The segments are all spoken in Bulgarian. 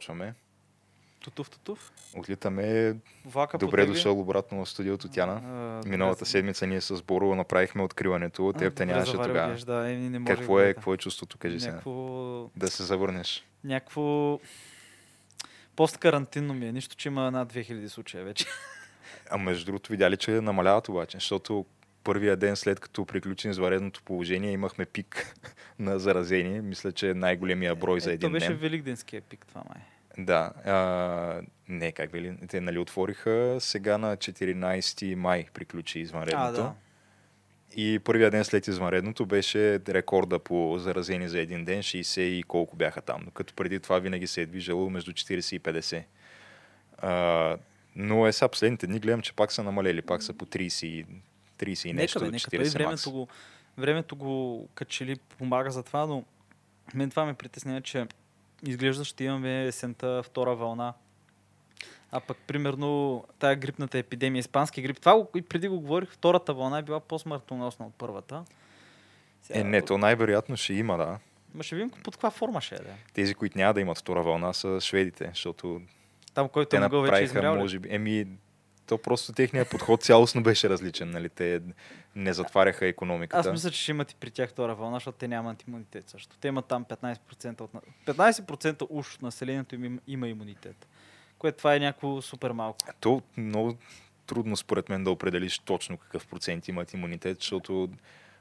Започваме. Тутув, тутув. Отлитаме. Влака Добре потегли. дошъл обратно в студиото Тяна. А, Миналата добре, седмица ние с Боро направихме откриването. Теб те нямаше тогава. Да, е, не можех Какво да е, дойда. какво е чувството, кажи сега? Някакво... Да се завърнеш. Някакво... Посткарантинно ми е. Нищо, че има над 2000 случая вече. А между другото, видя ли, че намаляват обаче, защото първия ден след като приключи извънредното положение имахме пик на заразени. Мисля, че е най-големия брой за Е, един То беше ден. великденския пик, това май. Да. А, не, как били? Те нали отвориха сега на 14 май приключи извънредното. А, да. И първия ден след извънредното беше рекорда по заразени за един ден, 60 и колко бяха там. Докато преди това винаги се е движало между 40 и 50. А, но е сега последните дни гледам, че пак са намалели, пак са по 30, и- 30 и нещо, нека, бе, нека. Той 40 макс. времето го, времето го качели помага за това, но мен това ме притеснява, че изглежда ще имаме есента втора вълна. А пък, примерно, тая грипната епидемия, испански грип, това го, и преди го говорих, втората вълна е била по-смъртоносна от първата. Е, не, то най-вероятно ще има, да. Ма ще видим под каква форма ще е. Да. Тези, които няма да имат втора вълна, са шведите, защото Там, който те е могъл вече измерял може би, еми, то просто техният подход цялостно беше различен, нали? Те не затваряха економиката. Аз мисля, че ще имат и при тях втора вълна, защото те нямат имунитет също. Те имат там 15% от... на- 15% уж от населението им има- има имунитет. Което това е някакво супер малко. То много трудно според мен да определиш точно какъв процент имат имунитет, защото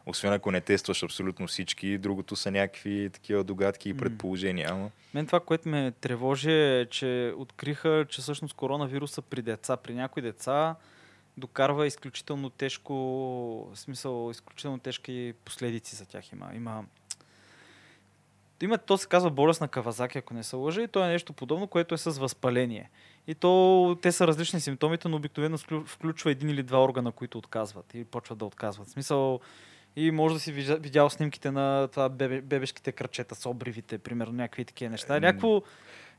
освен ако не тестваш абсолютно всички, другото са някакви такива догадки и предположения. Ама Мен това, което ме тревожи е, че откриха, че всъщност коронавируса при деца, при някои деца докарва изключително тежко, в смисъл, изключително тежки последици за тях има. Има има, то се казва болест на Кавазаки, ако не се лъжа, и то е нещо подобно, което е с възпаление. И то, те са различни симптомите, но обикновено включва един или два органа, които отказват и почват да отказват. В смисъл, и може да си видя- видял снимките на това бебе, бебешките кръчета с обривите, примерно някакви такива неща. Някакво,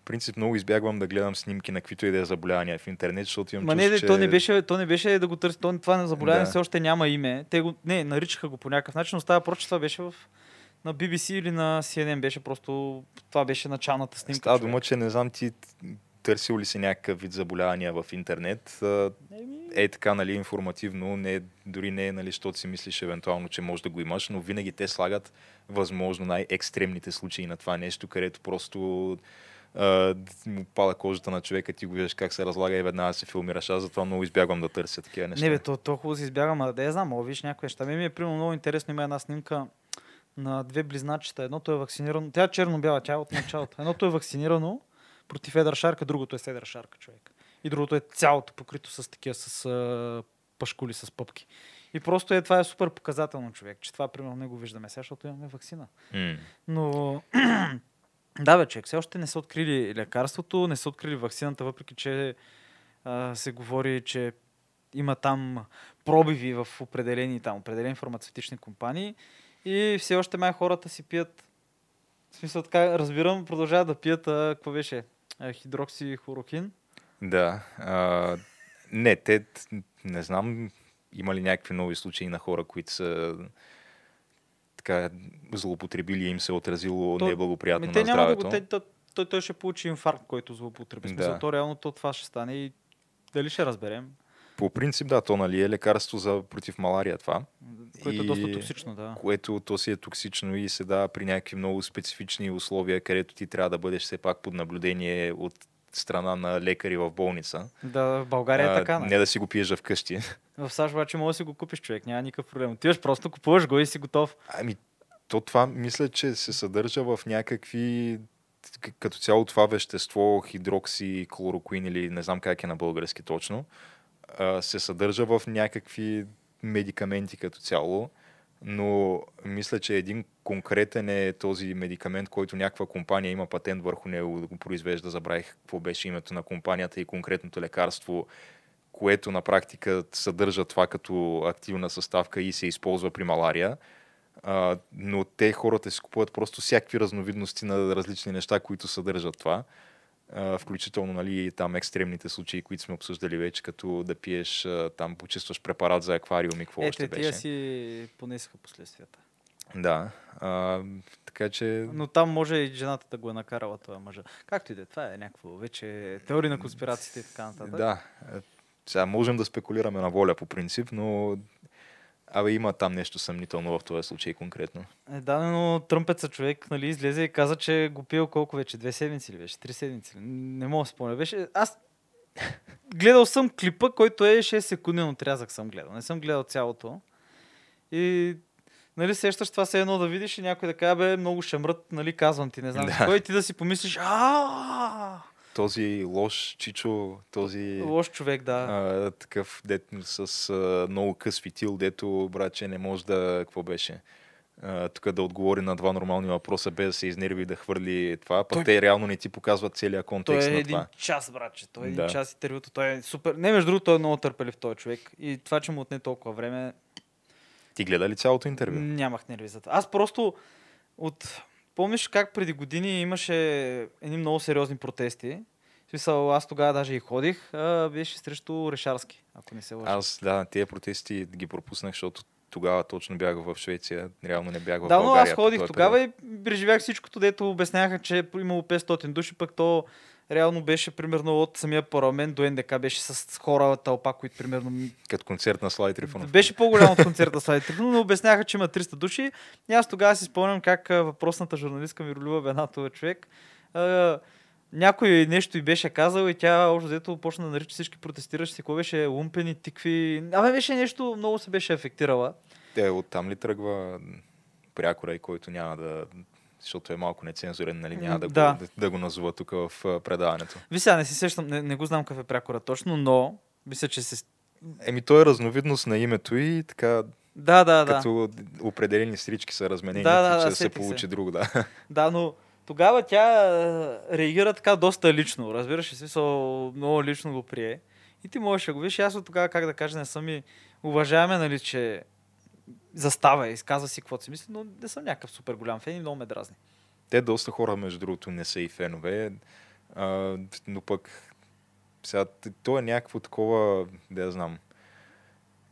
принцип много избягвам да гледам снимки на каквито и да е заболявания в интернет, защото имам Ма не, чувство, че... че... то, не беше, то не беше да го търси. То, това на заболяване Да. все още няма име. Те го, не, наричаха го по някакъв начин, но става проче, това беше в, на BBC или на CNN. Беше просто, това беше началната снимка. Става дума, че не знам ти търсил ли си някакъв вид заболявания в интернет. Е така, нали, информативно, не, дори не е, нали, защото си мислиш евентуално, че може да го имаш, но винаги те слагат възможно най-екстремните случаи на това нещо, където просто а, му пада кожата на човека, ти го виждаш как се разлага и веднага се филмираш. Аз затова много избягвам да търся такива неща. Не, бе, то, то хубаво си избягам, а да я знам, мога виж някои неща. Ми, ми е примерно много интересно, има една снимка на две близначета. Едното е вакцинирано, тя е черно-бяла, тя е от началото. Едното е вакцинирано против едра шарка, другото е с шарка, човек. И другото е цялото покрито с такива, с а, пашкули, с пъпки. И просто е, това е супер показателно, човек, че това примерно не го виждаме сега, защото имаме вакцина. М. Но да, бе, човек, все още не са открили лекарството, не са открили вакцината, въпреки че а, се говори, че има там пробиви в определени, там, определени фармацевтични компании и все още май хората си пият в смисъл така, разбирам, продължават да пият, а, какво беше? А, хидроксихлорохин. Да. А, не, те, не знам, има ли някакви нови случаи на хора, които са така злоупотребили и им се е отразило То- неблагоприятно Ами те на няма да здравето. го, те, той, той, ще получи инфаркт, който злоупотреби. Да. Да. То реално то това ще стане и дали ще разберем, По принцип, да, то нали е лекарство за против малария това, което е И- доста токсично, да. което то си е токсично и се дава при някакви много специфични условия, където ти трябва да бъдеш все пак под наблюдение от страна на лекари в болница. Да, в България е А, така. не Не? да си го пиеш вкъщи. В САЩ обаче може да си го купиш човек, няма никакъв проблем. Отиваш просто, купуваш го и си готов. Ами, то това мисля, че се съдържа в някакви като цяло това вещество, хидрокси, клорокуин или не знам как е на български точно, се съдържа в някакви медикаменти като цяло, но мисля, че един конкретен е този медикамент, който някаква компания има патент върху него да го произвежда. Забравих какво беше името на компанията и конкретното лекарство, което на практика съдържа това като активна съставка и се използва при малария. А, но те хората си купуват просто всякакви разновидности на различни неща, които съдържат това. Включително нали, там екстремните случаи, които сме обсъждали вече, като да пиеш, там почистваш препарат за аквариум и какво още Ете, беше. тия си понесаха последствията. Да. А, така че... Но там може и жената да го е накарала това мъжа. Както и да е, това е някакво вече теория на конспирациите и така нататък. Да. Е, Сега можем да спекулираме на воля по принцип, но Абе, има там нещо съмнително в този случай конкретно. Е, да, но Тръмпеца човек нали, излезе и каза, че го пил колко вече? Две седмици ли беше? Три седмици ли? Не мога да спомня. Беше... Аз гледал съм клипа, който е 6 секунден отрязък съм гледал. Не съм гледал цялото. И нали, сещаш това се едно да видиш и някой да каже, бе, много шемрът, нали, казвам ти, не знам Да. кой, ти да си помислиш, а Този лош чичо, този лош човек, да. а, такъв дет, с а, много къс фитил, дето братче не може да, какво беше, тук да отговори на два нормални въпроса, без да се изнерви да хвърли това, пък Той- те реално не ти показват целият Той контекст е на един това. час, братче. Той е един Да. час интервюто. Той е супер. Не, между другото, той е много търпелив този човек. И това, че му отне толкова време, Ти гледа ли цялото интервю? Нямах нерви за това. Аз просто от... Помниш как преди години имаше едни много сериозни протести? В смисъл, аз тогава даже и ходих. А, беше срещу Решарски, ако не се лъжа. Аз, да, тия протести ги пропуснах, защото тогава точно бях в Швеция, реално не бях в да, но България. аз по ходих този тогава и преживях всичкото, дето обясняха, че е имало 500 души, пък то реално беше примерно от самия парламент до НДК, беше с хора, тълпа, които примерно Като концерт на Слави Трифонов. Беше по-голям от концерта Слави Трифонов, но обясняха, че има 300 души. И аз тогава си спомням как въпросната журналистка Миролюба Бенатова човек някой нещо и беше казал и тя общо взето почна да нарича всички протестиращи, какво беше лумпени, тикви. Абе беше нещо, много се беше афектирала. Те оттам ли тръгва прякора и който няма да защото е малко нецензурен, нали, няма да, Да. Го, да, да го назова тук в предаването. Ви сега не си сещам, не, не го знам какъв е прякора точно, но мисля, че се... Еми, той е разновидност на името и така, Да, да, да. като определени стрички са разменени, Да, да, че да, се получи се. друго, да. Да, но тогава тя реагира така доста лично. Разбираш ли, смисъл много лично го прие. И ти можеш да го видиш. Аз от тогава, как да кажа, не съм и уважаваме, нали, че застава и изказва си каквото си мисли, но не съм някакъв супер голям фен и много ме дразни. Те доста хора, между другото, не са и фенове, а, но пък сега, то е някакво такова, да я знам,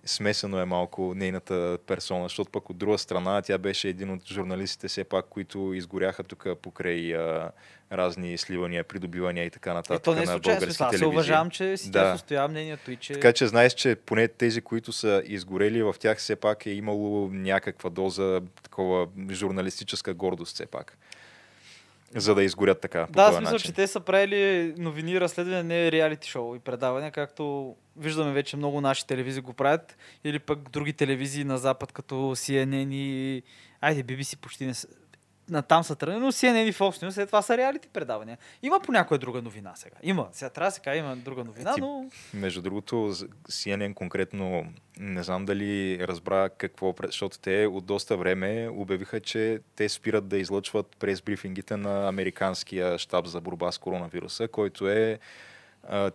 смесено е малко нейната персона, защото пък от друга страна тя беше един от журналистите все пак, които изгоряха тук покрай а, разни сливания, придобивания и така нататък Ето не е на случайно. аз се уважавам, че си Да. състоя мнението и че... Така че знаеш, че поне тези, които са изгорели, в тях все пак е имало някаква доза такова журналистическа гордост все пак. За да изгорят така. По Да, смисъл, начин. че те са правили новини и разследвания, не реалити шоу и предавания, както виждаме вече много наши телевизии го правят, или пък други телевизии на Запад, като CNN и... Айде, BBC почти не са... На там са тръгнали, но CNN и Fox News, след това са реалити предавания. Има по някоя друга новина сега. Има. Сега трябва да се каже, има друга новина, Ти- но... Между другото, CNN конкретно, не знам дали разбра какво, защото те от доста време обявиха, че те спират да излъчват през брифингите на американския щаб за борба с коронавируса, който е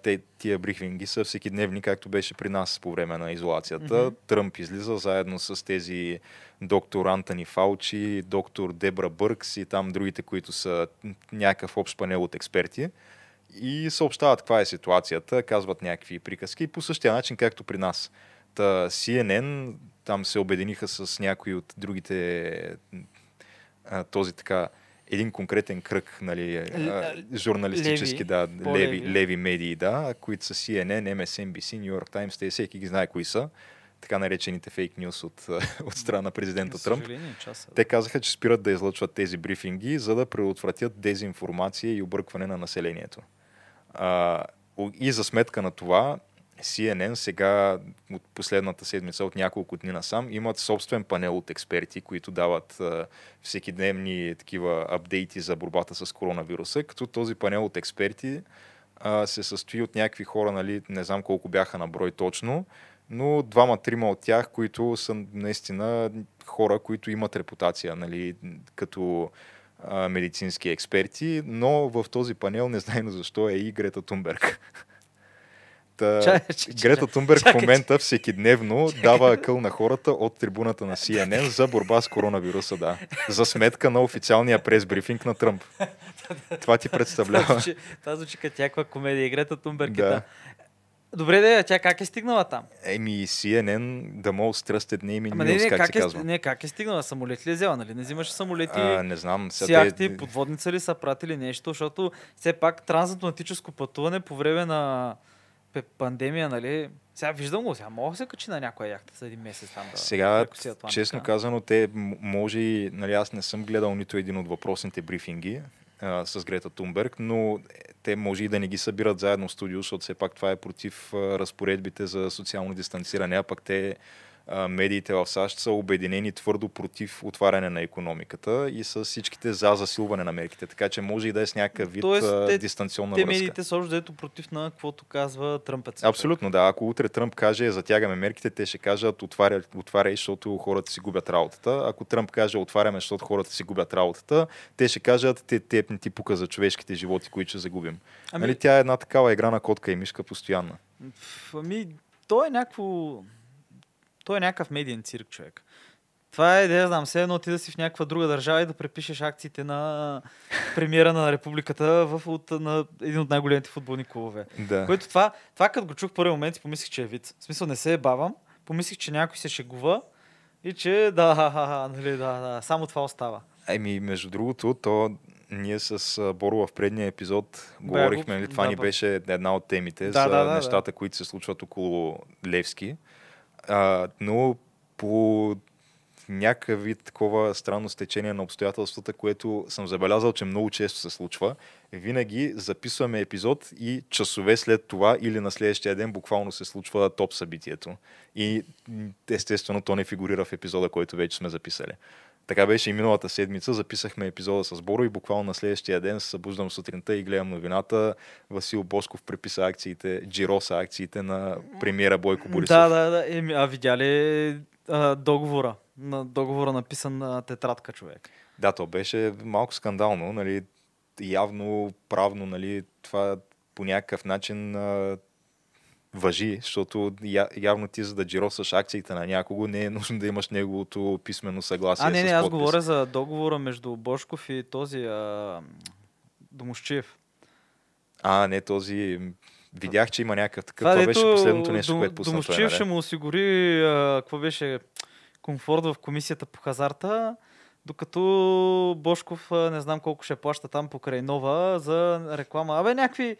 те, тия брифинги са всеки дневни, както беше при нас по време на изолацията. Мгм. Тръмп излиза заедно с тези доктор Антони Фаучи, доктор Дебра Бъркс и там другите, които са някакъв общ панел от експерти и съобщават каква е ситуацията, казват някакви приказки по същия начин, както при нас. Та CNN там се обединиха с някои от другите този така един конкретен кръг, нали, а, Л- журналистически, леви, да, леви, леви медии, да, които са CNN, MSNBC, New York Times, те всеки ги знае кои са, така наречените фейк нюс от, от страна на президента За Тръмп. часа. Те казаха, че спират да излъчват тези брифинги, за да предотвратят дезинформация и объркване на населението. А, и за сметка на това, CNN сега от последната седмица, от няколко дни насам, имат собствен панел от експерти, които дават а, всекидневни такива апдейти за борбата с коронавируса, като този панел от експерти а, се състои от някакви хора, нали, не знам колко бяха на брой точно, но двама-трима от тях, които са наистина хора, които имат репутация, нали, като а, медицински експерти, но в този панел, не знайно защо, е и Грета Тунберг. Та, Чай, чай, Грета. Тунберг в Чакай, момента всеки дневно дава акъл на хората от трибуната на CNN за борба с коронавируса, да. За сметка на официалния прес-брифинг на Тръмп. Това ти представлява. това звучи като някаква комедия. Грета Тунберг е Да. та. Добре, де, тя как е стигнала там? Еми, CNN, the most trusted name in Ама news, не, как, как се е, казва. не, как е стигнала? Самолет ли е взела, нали? Не взимаше самолети, А, не знам. Сега те- подводница ли са пратили нещо, защото все пак трансатлантическо пътуване по време на пандемия, нали? Сега виждам го, сега мога да се качи на някоя яхта за един месец там да Сега, Атлантика. честно казано, те може и, нали, аз не съм гледал нито един от въпросните брифинги а, с Грета Тунберг, но те може и да не ги събират заедно в студио, защото все пак това е против а, разпоредбите за социално дистанциране, а пък те медиите в САЩ са обединени твърдо против отваряне на економиката и с всичките за засилване на мерките. Така че може и да е с някакъв вид Тоест, те- дистанционна Те връзка. медиите са още дето против на каквото казва Тръмпец. Абсолютно, да. Ако утре Тръмп каже затягаме мерките, те ще кажат отваряй, отваряй, защото хората си губят работата. Ако Тръмп каже отваряме, защото хората си губят работата, те ще кажат те, те ти пука за човешките животи, които ще загубим. Ами- Нали, тя е една такава игра на котка и мишка постоянна. Ами, то е някакво... Той е някакъв медиен цирк, човек. Това е, да я знам, все едно ти да си в някаква друга държава и да препишеш акциите на премиера на републиката в, от, на един от най-големите футболни клубове. Да. Което това, това като го чух в първи момент, си помислих, че е вид. В смисъл не се е бавам, помислих, че някой се шегува и че да, нали, да, да, само това остава. Еми, между другото, то ние с Боро в предния епизод говорихме, нали, това да, ни бе. беше една от темите Да, за да, да, нещата, които се случват около Левски. А, но по някакъв вид такова странно стечение на обстоятелствата, което съм забелязал, че много често се случва. Винаги записваме епизод и часове след това или на следващия ден буквално се случва топ събитието. И естествено то не фигурира в епизода, който вече сме записали. Така беше и миналата седмица. Записахме епизода с Боро и буквално на следващия ден се събуждам сутринта и гледам новината. Васил Босков преписа акциите, джироса акциите на премиера Бойко Борисов. Да, да, да. Еми, а видя ли а, договора? На договора написан на тетрадка, човек. Да, то беше малко скандално, нали, явно правно, нали, това по някакъв начин а, въжи, защото я, явно ти за да джиросаш акциите на някого, не е нужно да имаш неговото писмено съгласие А, не, не, аз говоря за договора между Бошков и този а, Домощиев. А, не, този... Видях, че има някакъв такъв. Това, беше последното нещо, което пусна Домощиев ще му осигури, а, какво беше, комфорт в комисията по хазарта, докато Бошков а, не знам колко ще плаща там покрай нова за реклама. Абе, някакви,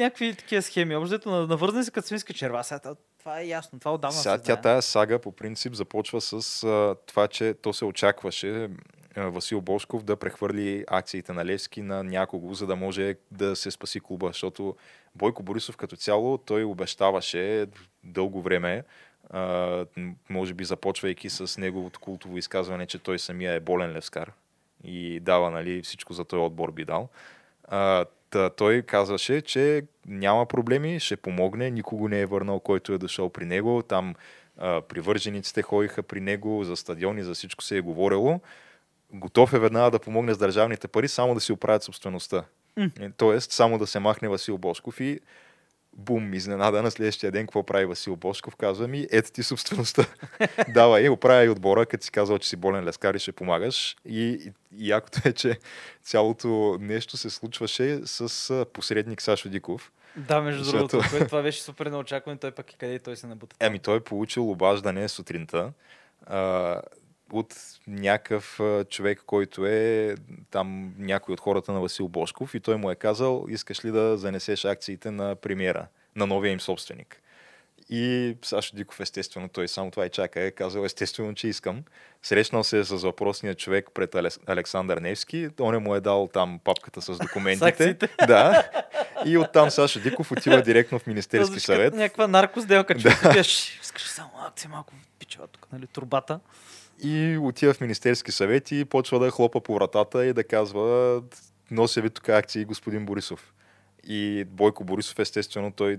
някакви такива схеми. Общо на, навързани се като свинска черва. Сега, това- е ясно. Това отдавна Сега се тя тая сага по принцип започва с а, това, че то се очакваше Васил Бошков да прехвърли акциите на Левски на някого, за да може да се спаси клуба, защото Бойко Борисов като цяло той обещаваше дълго време, а, може би започвайки с неговото култово изказване, че той самия е болен левскар и дава нали, всичко за този отбор би дал. А, та, той казваше, че няма проблеми, ще помогне, никого не е върнал, който е дошъл при него. Там а, привържениците ходиха при него, за стадиони, за всичко се е говорило. Готов е веднага да помогне с държавните пари, само да си оправят собствеността. Е, Тоест, само да се махне Васил Бошков и бум, изненада на следващия ден, какво прави Васил Бошков, казва ми, ето ти собствеността. Давай, оправя и отбора, като си казал, че си болен лескар и ще помагаш. И, и, и якото е, че цялото нещо се случваше с посредник Сашо Диков. Да, между Защото- другото, което това беше супер неочаквано. Той пък и къде той се набута. Ами той е получил обаждане сутринта а, от някакъв човек, който е там някой от хората на Васил Бошков и той му е казал, искаш ли да занесеш акциите на премиера, на новия им собственик. И Сашо Диков, естествено, той само това и чака, е казал естествено, че искам. Срещнал се е с въпросния човек пред Александър Невски. Он му е дал там папката с документите. да. И оттам Сашо Диков отива директно в Министерски съвет. Някаква наркосделка, че да. искаш само акция малко пичава тук, нали, турбата. И отива в Министерски съвет и почва да хлопа по вратата и да казва нося ви тук акции господин Борисов. И Бойко Борисов, естествено, той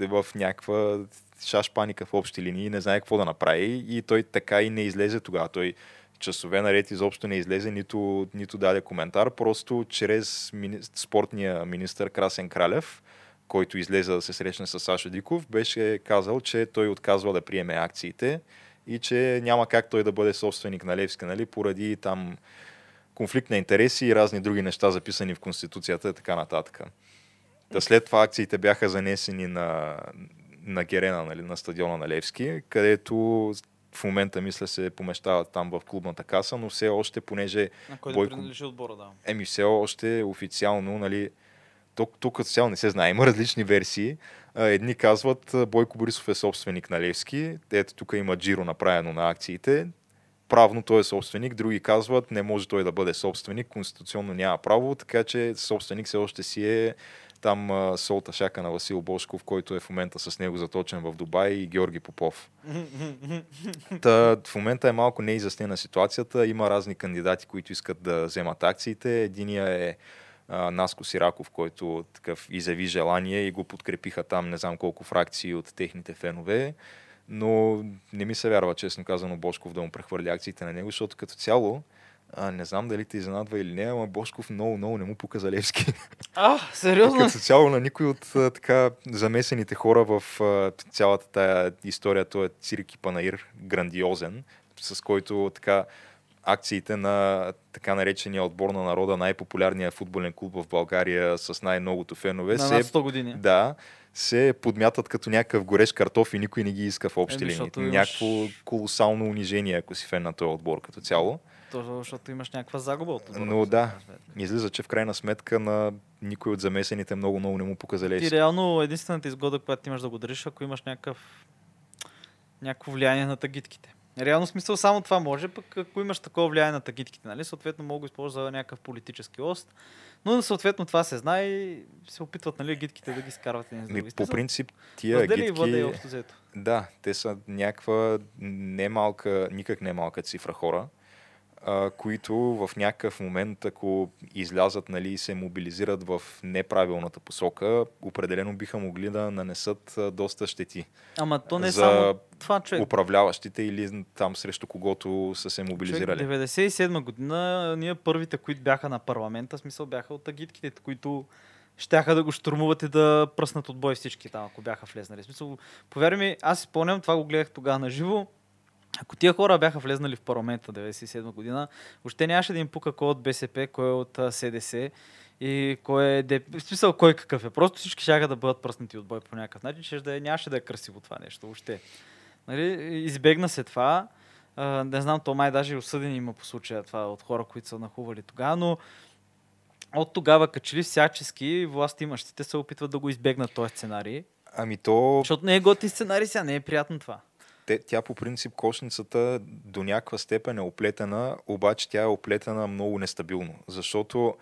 е в някаква шаш паника в общи линии, не знае какво да направи и той така и не излезе тогава. Той часове наред изобщо не излезе, нито, нито даде коментар, просто чрез мини... спортния министр Красен Кралев, който излезе да се срещне с Сашо Диков, беше казал, че той отказва да приеме акциите и че няма как той да бъде собственик на Левски, нали, поради там конфликт на интереси и разни други неща записани в Конституцията и така нататък. Та след това акциите бяха занесени на, на Герена, нали, на стадиона на Левски, където в момента, мисля, се помещават там в клубната каса, но все още, понеже... На кой Бойко- да принадлежи отбора, да. Еми, все още официално, нали, тук, тук цяло не се знае. Има различни версии. Едни казват, Бойко Борисов е собственик на Левски. Ето тук има джиро направено на акциите. Правно той е собственик. Други казват, не може той да бъде собственик. Конституционно няма право, така че собственик все още си е там солта шака на Васил Бошков, който е в момента с него заточен в Дубай и Георги Попов. Та, в момента е малко неизяснена ситуацията. Има разни кандидати, които искат да вземат акциите. Единия е а, Наско Сираков, който такъв изяви желание и го подкрепиха там не знам колко фракции от техните фенове. Но не ми се вярва, честно казано, Бошков да му прехвърли акциите на него, защото като цяло, а, не знам дали те изненадва или не, ама Бошков много, много не му пука за Левски. А, сериозно? Като цяло на никой от а, така замесените хора в а, цялата тая история, той е цирк и панаир, грандиозен, с който така акциите на така наречения отбор на народа, най-популярния футболен клуб в България с най-многото фенове, На се, над 100 години. да, се подмятат като някакъв горещ картоф и никой не ги иска в общи Еми, линии. имаш- Някакво колосално унижение, ако си фен на този отбор като цяло. То, защото имаш някаква загуба от отбора. Но да, излиза, че в крайна сметка на никой от замесените много-много не му показа Ти реално единствената изгода, която имаш да го дариш, ако имаш някакъв някакво влияние на тагитките. Реално смисъл само това може, пък ако имаш такова влияние на тагитките, нали, съответно мога да използва за някакъв политически лост. Но съответно това се знае и се опитват нали, гидките да ги скарват един с други. по принцип, тия Разделя и въде агитки, общо взето. да, те са някаква немалка, никак не малка цифра хора, а, които в някакъв момент, ако излязат нали, и се мобилизират в неправилната посока, определено биха могли да нанесат доста щети. Ама то не за само това, човек. Управляващите или там срещу когото са се Човек, мобилизирали. 97 година ние първите, които бяха на парламента, в смисъл бяха от агитките, които щяха да го штурмуват и да пръснат от бой всички там, ако бяха влезнали. В Смисъл, повярвай ми, аз спомням, това го гледах тогава на живо. Ако тия хора бяха влезнали в парламента 97 година, въобще нямаше да им пука кой е от БСП, кой е от СДС и кой е ДП. В смисъл, кой какъв е. Просто всички щяха да бъдат пръснати от бой по някакъв начин, че да е, нямаше да е красиво това нещо въобще. Нали? Избегна се това. А, не знам, то май даже и осъдени има по случая това от хора, които са нахували тогава, но от тогава качели всячески власт имащите се опитват да го избегнат този сценарий. Ами то, Защото не е готин сценарий сега, не е приятно това. Те, тя по принцип кошницата до някаква степен е оплетена, обаче тя е оплетена много нестабилно, защото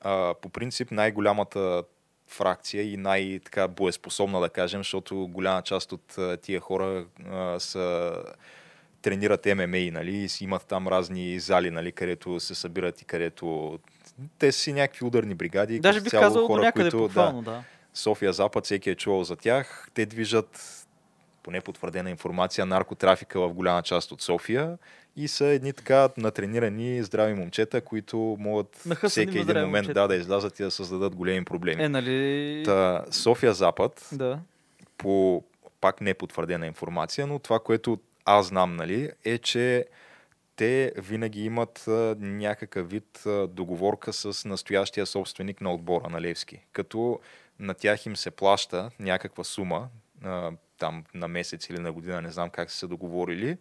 а, по принцип най-голямата фракция и най-така боеспособна, да кажем, защото голяма част от а, тия хора а, са тренират ММА, нали, и имат там разни зали, нали, където се събират и където те си някакви ударни бригади. Даже бих казал до хора, някъде които, похвално, да. София Запад, всеки е чувал за тях. Те движат, поне потвърдена информация, наркотрафика в голяма част от София и са едни така натренирани здрави момчета, които могат Нахъсани всеки един момент момчета. да, да излязат и да създадат големи проблеми. Е, нали... Та, София Запад, Да. по пак не потвърдена информация, но това, което аз знам, нали, е, че те винаги имат а, някакъв вид а, договорка с настоящия собственик на отбора на Левски. Като на тях им се плаща някаква сума, а, там на месец или на година, не знам как са се договорили,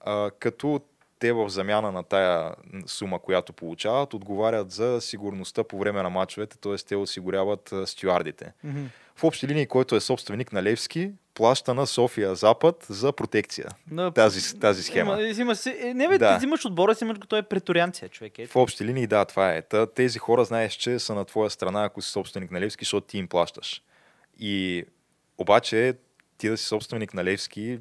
а, като те в замяна на тая сума, която получават, отговарят за сигурността по време на мачовете, т.е. те осигуряват а, стюардите Мгм. в общи линии, който е собственик на Левски, плаща на София Запад за протекция. Да, Тази, тази схема. Има, си, е, не бе, Да. ти взимаш отбора, си имаш го, той е преторианция, човек. Е. В общи линии, да, това е. Та, тези хора знаеш, че са на твоя страна, ако си собственик на Левски, защото ти им плащаш. И обаче ти да си собственик на Левски,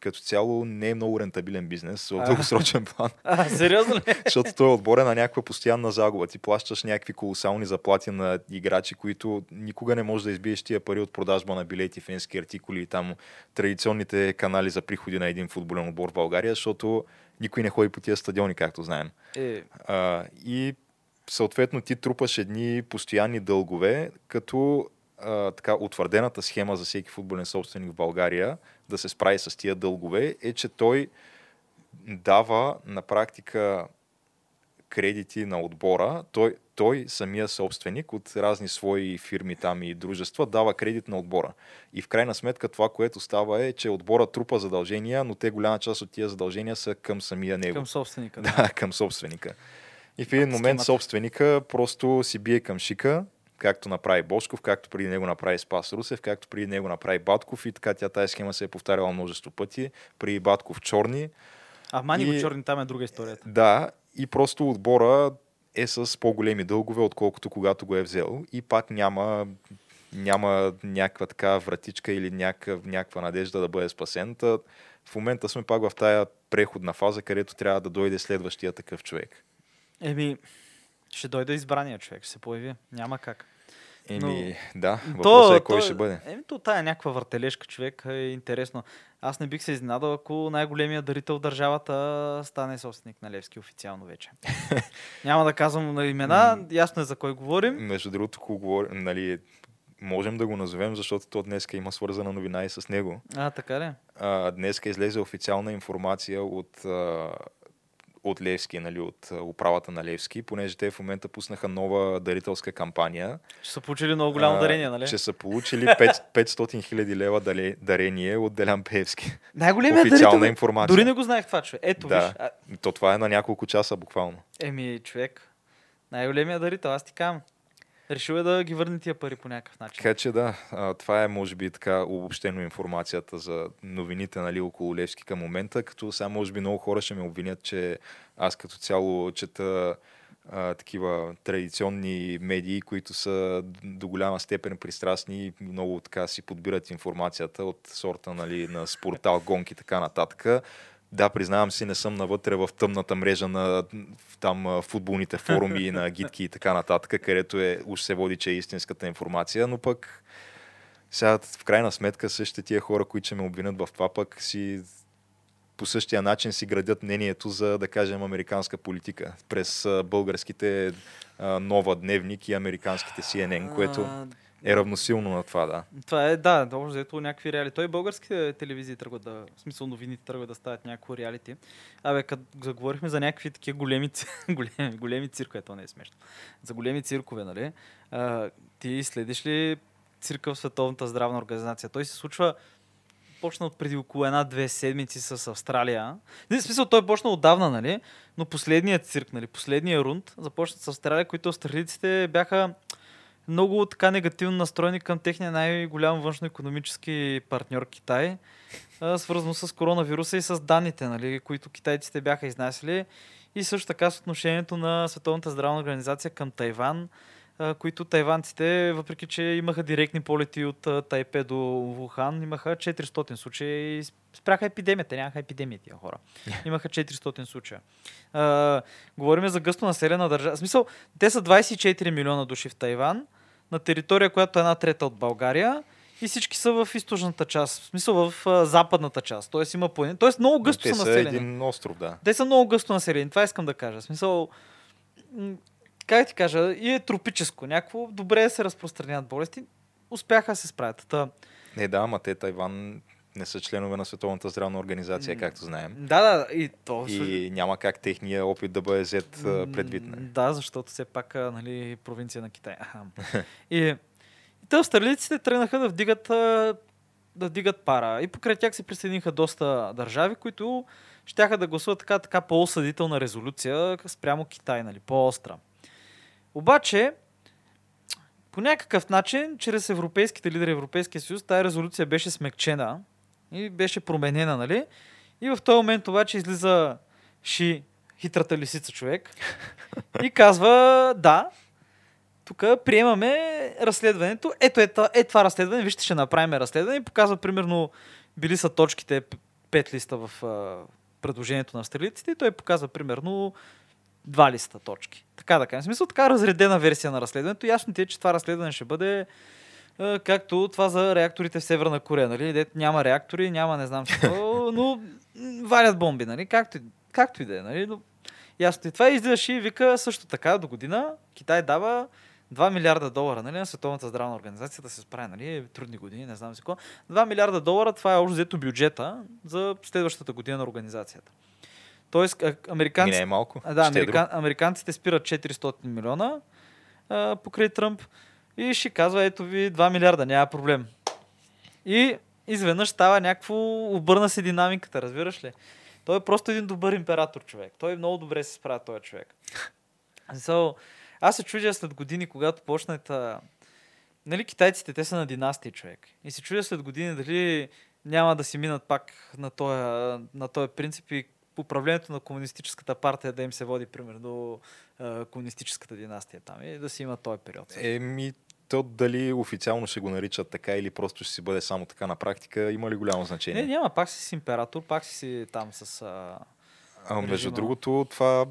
като цяло не е много рентабилен бизнес в дългосрочен план. А, сериозно ли? Защото той е на някаква постоянна загуба. Ти плащаш някакви колосални заплати на играчи, които никога не можеш да избиеш тия пари от продажба на билети, фенски артикули и там традиционните канали за приходи на един футболен отбор в България, защото никой не ходи по тия стадиони, както знаем. Е, А, и съответно ти трупаш едни постоянни дългове, като а, така утвърдената схема за всеки футболен собственик в България да се справи с тия дългове е, че той дава на практика кредити на отбора. Той, той самия собственик от разни свои фирми там и дружества дава кредит на отбора. И в крайна сметка това, което става е, че отбора трупа задължения, но те голяма част от тия задължения са към самия него. към собственика. Да. Да, към собственика. И в един момент Схемата. собственика просто си бие към шика, както направи Бошков, както преди него направи Спас Русев, както преди него направи Батков и така тя тази схема се е повтаряла множество пъти. При Батков черни. А мани И- го черни, там е друга историята. Да, и просто отбора е с по-големи дългове, отколкото когато го е взел. И пак няма, няма някаква така вратичка или някакъв, някаква надежда да бъде спасен. Та, в момента сме пак в тая преходна фаза, където трябва да дойде следващия такъв човек. Еми, ще дойде избрания човек, ще се появи. Няма как. Еми, да, въпросът е кой ще бъде. Еми, то тая някаква въртележка човек е интересно. Аз не бих се изненадал, ако най-големият дарител в държавата стане собственик на Левски официално вече. Няма да казвам на имена, ясно е за кой говорим. Между другото, ако говорим, нали, можем да го назовем, защото то днеска има свързана новина и с него. А, така ли? А, днеска излезе официална информация от, а, от Левски, нали, от управата на Левски, понеже те в момента пуснаха нова дарителска кампания. Ще са получили много голямо а, дарение, нали? Че са получили 5, 500 хиляди лева дарение от Делян Певски. Най-големият официална дарител. информация. Дори не го знаех това, човек. Ето, Да. виж. А, То това е на няколко часа буквално. еми, човек. Най-големият дарител, аз ти казвам. Решил е да ги върне тия пари по някакъв начин. Така че да, това е може би така обобщено информацията за новините нали, около Левски към момента, като сега може би много хора ще ме обвинят, че аз като цяло чета а, такива традиционни медии, които са до голяма степен пристрастни и много така си подбират информацията от сорта нали, на спортал, гонки и така нататък. Да, признавам си, не съм навътре в тъмната мрежа на там футболните форуми, на гидки и така нататък, където е, уж се води, че е истинската информация, но пък сега в крайна сметка същите тия хора, които ще ме обвинят в това, пък си по същия начин си градят мнението за, да кажем, американска политика през българските а, Нова Дневник и американските CNN, което е равносилно на това, да. Това е, да, общо взето някакви реалити. Той българските телевизии тръгват да, в смисъл новините тръгват да стават някакво реалити. Абе, като заговорихме за някакви такива големи, големи, големи циркове, то не е смешно. За големи циркове, нали? А, ти следиш ли цирка в Световната здравна организация? Той се случва почна от преди около една-две седмици с Австралия. Не, в смисъл, той почна отдавна, нали? Но последният цирк, нали? Последният рунд започна с Австралия, които австралийците бяха много така негативно настроени към техния най-голям външно-економически партньор Китай, свързано с коронавируса и с данните, нали, които китайците бяха изнасяли. И също така с отношението на Световната здравна организация към Тайван, които тайванците, въпреки че имаха директни полети от Тайпе до Вухан, имаха 400 случаи и спряха епидемията. Нямаха епидемия тия хора. Имаха 400 случая. А, говорим за гъсто населена държава. В смисъл, те са 24 милиона души в Тайван, на територия, която е една трета от България и всички са в източната част, в смисъл в а, западната част. Тоест има планина. Тоест много гъсто Те са са населени. един остров, да. Те са много гъсто населени. Това искам да кажа. В смисъл, как ти кажа, и е тропическо. Някакво добре се разпространяват болести. Успяха да се справят. Та, Не, да, ама те Тайван не са членове на Световната здравна организация, както знаем. да, да, и то. И няма как техния опит да бъде взет предвид. Нали. Да, защото все пак нали, провинция на Китай. И, и те австралийците тръгнаха да вдигат, да вдигат пара. И покрай тях се присъединиха доста държави, които щяха да гласуват така, така по-осъдителна резолюция спрямо Китай, нали, по-остра. Обаче, по някакъв начин, чрез европейските лидери, Европейския съюз, тази резолюция беше смекчена и беше променена, нали? И в този момент обаче излиза Ши, хитрата лисица човек, и казва, да, тук приемаме разследването. Ето е, е това разследване, вижте, ще направим разследване и показва примерно били са точките пет листа в а, предложението на австралийците и той показва примерно два листа точки. Така да кажем. В смисъл така разредена версия на разследването. Ясно ти е, че това разследване ще бъде както това за реакторите в Северна Корея, нали? Дето няма реактори, няма не знам какво, но валят бомби, нали? Както, както и да е, нали? Но, ясно. И това излизаше и вика също така до година Китай дава 2 милиарда долара нали, на Световната здравна организация да се справи, нали, трудни години, не знам си какво. 2 милиарда долара, това е общо взето бюджета за следващата година на организацията. Тоест, американците... не е малко. Да, Щедро. американ, американците спират 400 милиона а, покрай Тръмп и ще казва, ето ви 2 милиарда, няма проблем. И изведнъж става някакво, обърна се динамиката, разбираш ли? Той е просто един добър император човек. Той много добре се справя този човек. So, аз се чудя след години, когато почнат... А... Нали, китайците, те са на династии човек. И се чудя след години дали няма да си минат пак на този, на този принцип и управлението на комунистическата партия да им се води, примерно, до комунистическата династия там и да си има този период. Еми, то дали официално ще го наричат така или просто ще си бъде само така на практика, има ли голямо значение? Не, няма, пак си с император, пак си си там с... А... А, между другото, това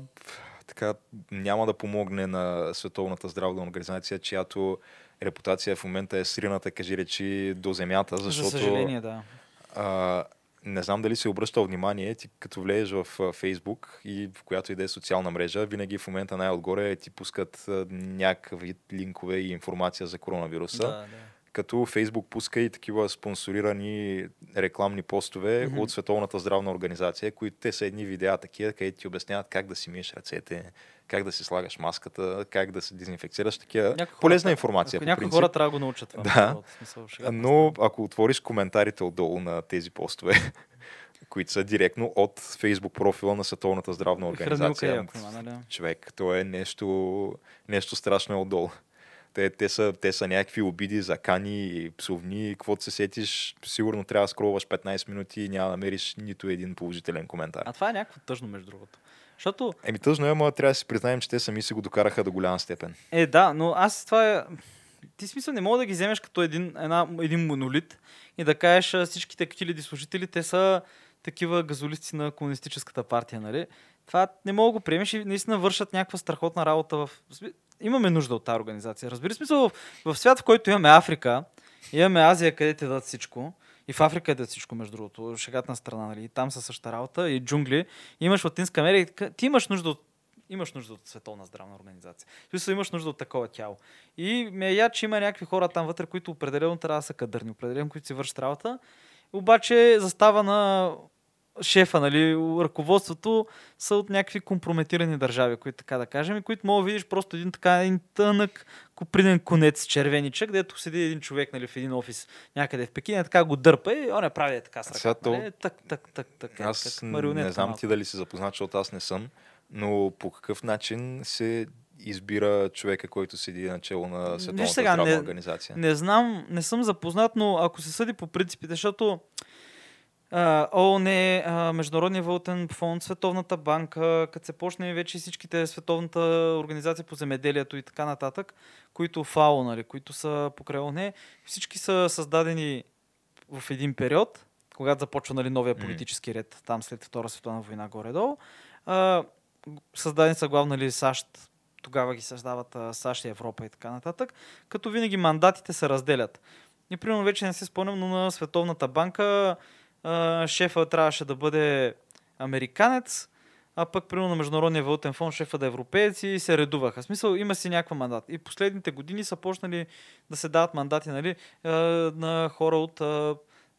така няма да помогне на Световната здравна организация, чиято репутация в момента е срината, кажи речи, до земята, защото За съжаление, да. а, не знам дали се обръща внимание, ти като влезеш в Фейсбук и в която и да е социална мрежа, винаги в момента най-отгоре ти пускат някакви линкове и информация за коронавируса. да, да. като Фейсбук пуска и такива спонсорирани рекламни постове Мгм. от Световната здравна организация, които те са едни видеа такива, където ти обясняват как да си миеш ръцете, как да си слагаш маската, как да се дезинфекцираш, такива Някои хора полезна трябва- информация. по Някои хора трябва да го научат това. Да. смисъл, Но ако отвориш коментарите отдолу на тези постове, които са директно от Фейсбук профила на Световната здравна организация, ако има, нали? човек, то е нещо, нещо страшно отдолу. Те, те, са, те са някакви обиди, закани, псовни, каквото се сетиш, сигурно трябва да скролваш 15 минути и няма да намериш нито един положителен коментар. А това е някакво тъжно, между другото. Защото, Еми тъжно е, ама трябва да си признаем, че те сами си го докараха до голяма степен. е, да, но аз това е... Ти смисъл не мога да ги вземеш като един, една, един монолит и да кажеш всичките хиляди служители, те са такива газолисти на комунистическата партия, нали? Това не мога да го приемеш и наистина вършат някаква страхотна работа в... Имаме нужда от тази организация. Разбира смисъл, в, в свят, в който имаме Африка, имаме Азия, където дадат всичко, и в Африка е дадат всичко, между другото, шегата на страна, нали? Там са същата работа, и джунгли. Имаш Латинска Америка, ти имаш нужда от имаш нужда от световна здравна организация. Смисъл имаш нужда от такова тяло. И ме е яд, че има някакви хора там вътре, които определено трябва да са кадърни, определено, които си вършат работа. Обаче застава на шефа, нали, ръководството са от някакви компрометирани държави, които така да кажем, и които мога да видиш просто един така един тънък копринен конец, червеничък, където седи един човек нали, в един офис някъде в Пекин, и така го дърпа и он не прави е така с ръката. Нали? Так, так, так, так. Аз как н- марионетка не знам ти дали си запознат, защото аз не съм, но по какъв начин се избира човека, който седи начало на Световната сега, здравна не- организация? Не знам, не съм запознат, но ако се съди по принципите, защото ООН, а, Международния валутен фонд, Световната банка, като се почне вече всичките Световната организация по земеделието и така нататък, които ФАО, нали, които са покрай ООН, всички са създадени в един период, когато започва нали, новия политически ред, там след Втора световна война горе-долу. Създадени са главно нали, САЩ, тогава ги създават САЩ и Европа и така нататък, като винаги мандатите се разделят. И примерно вече не се спомням, но на Световната банка а, шефа трябваше да бъде американец, а пък примерно на Международния валутен фонд шефа да е европеец и се редуваха. В смисъл има си някаква мандат. И последните години са почнали да се дават мандати нали, на хора от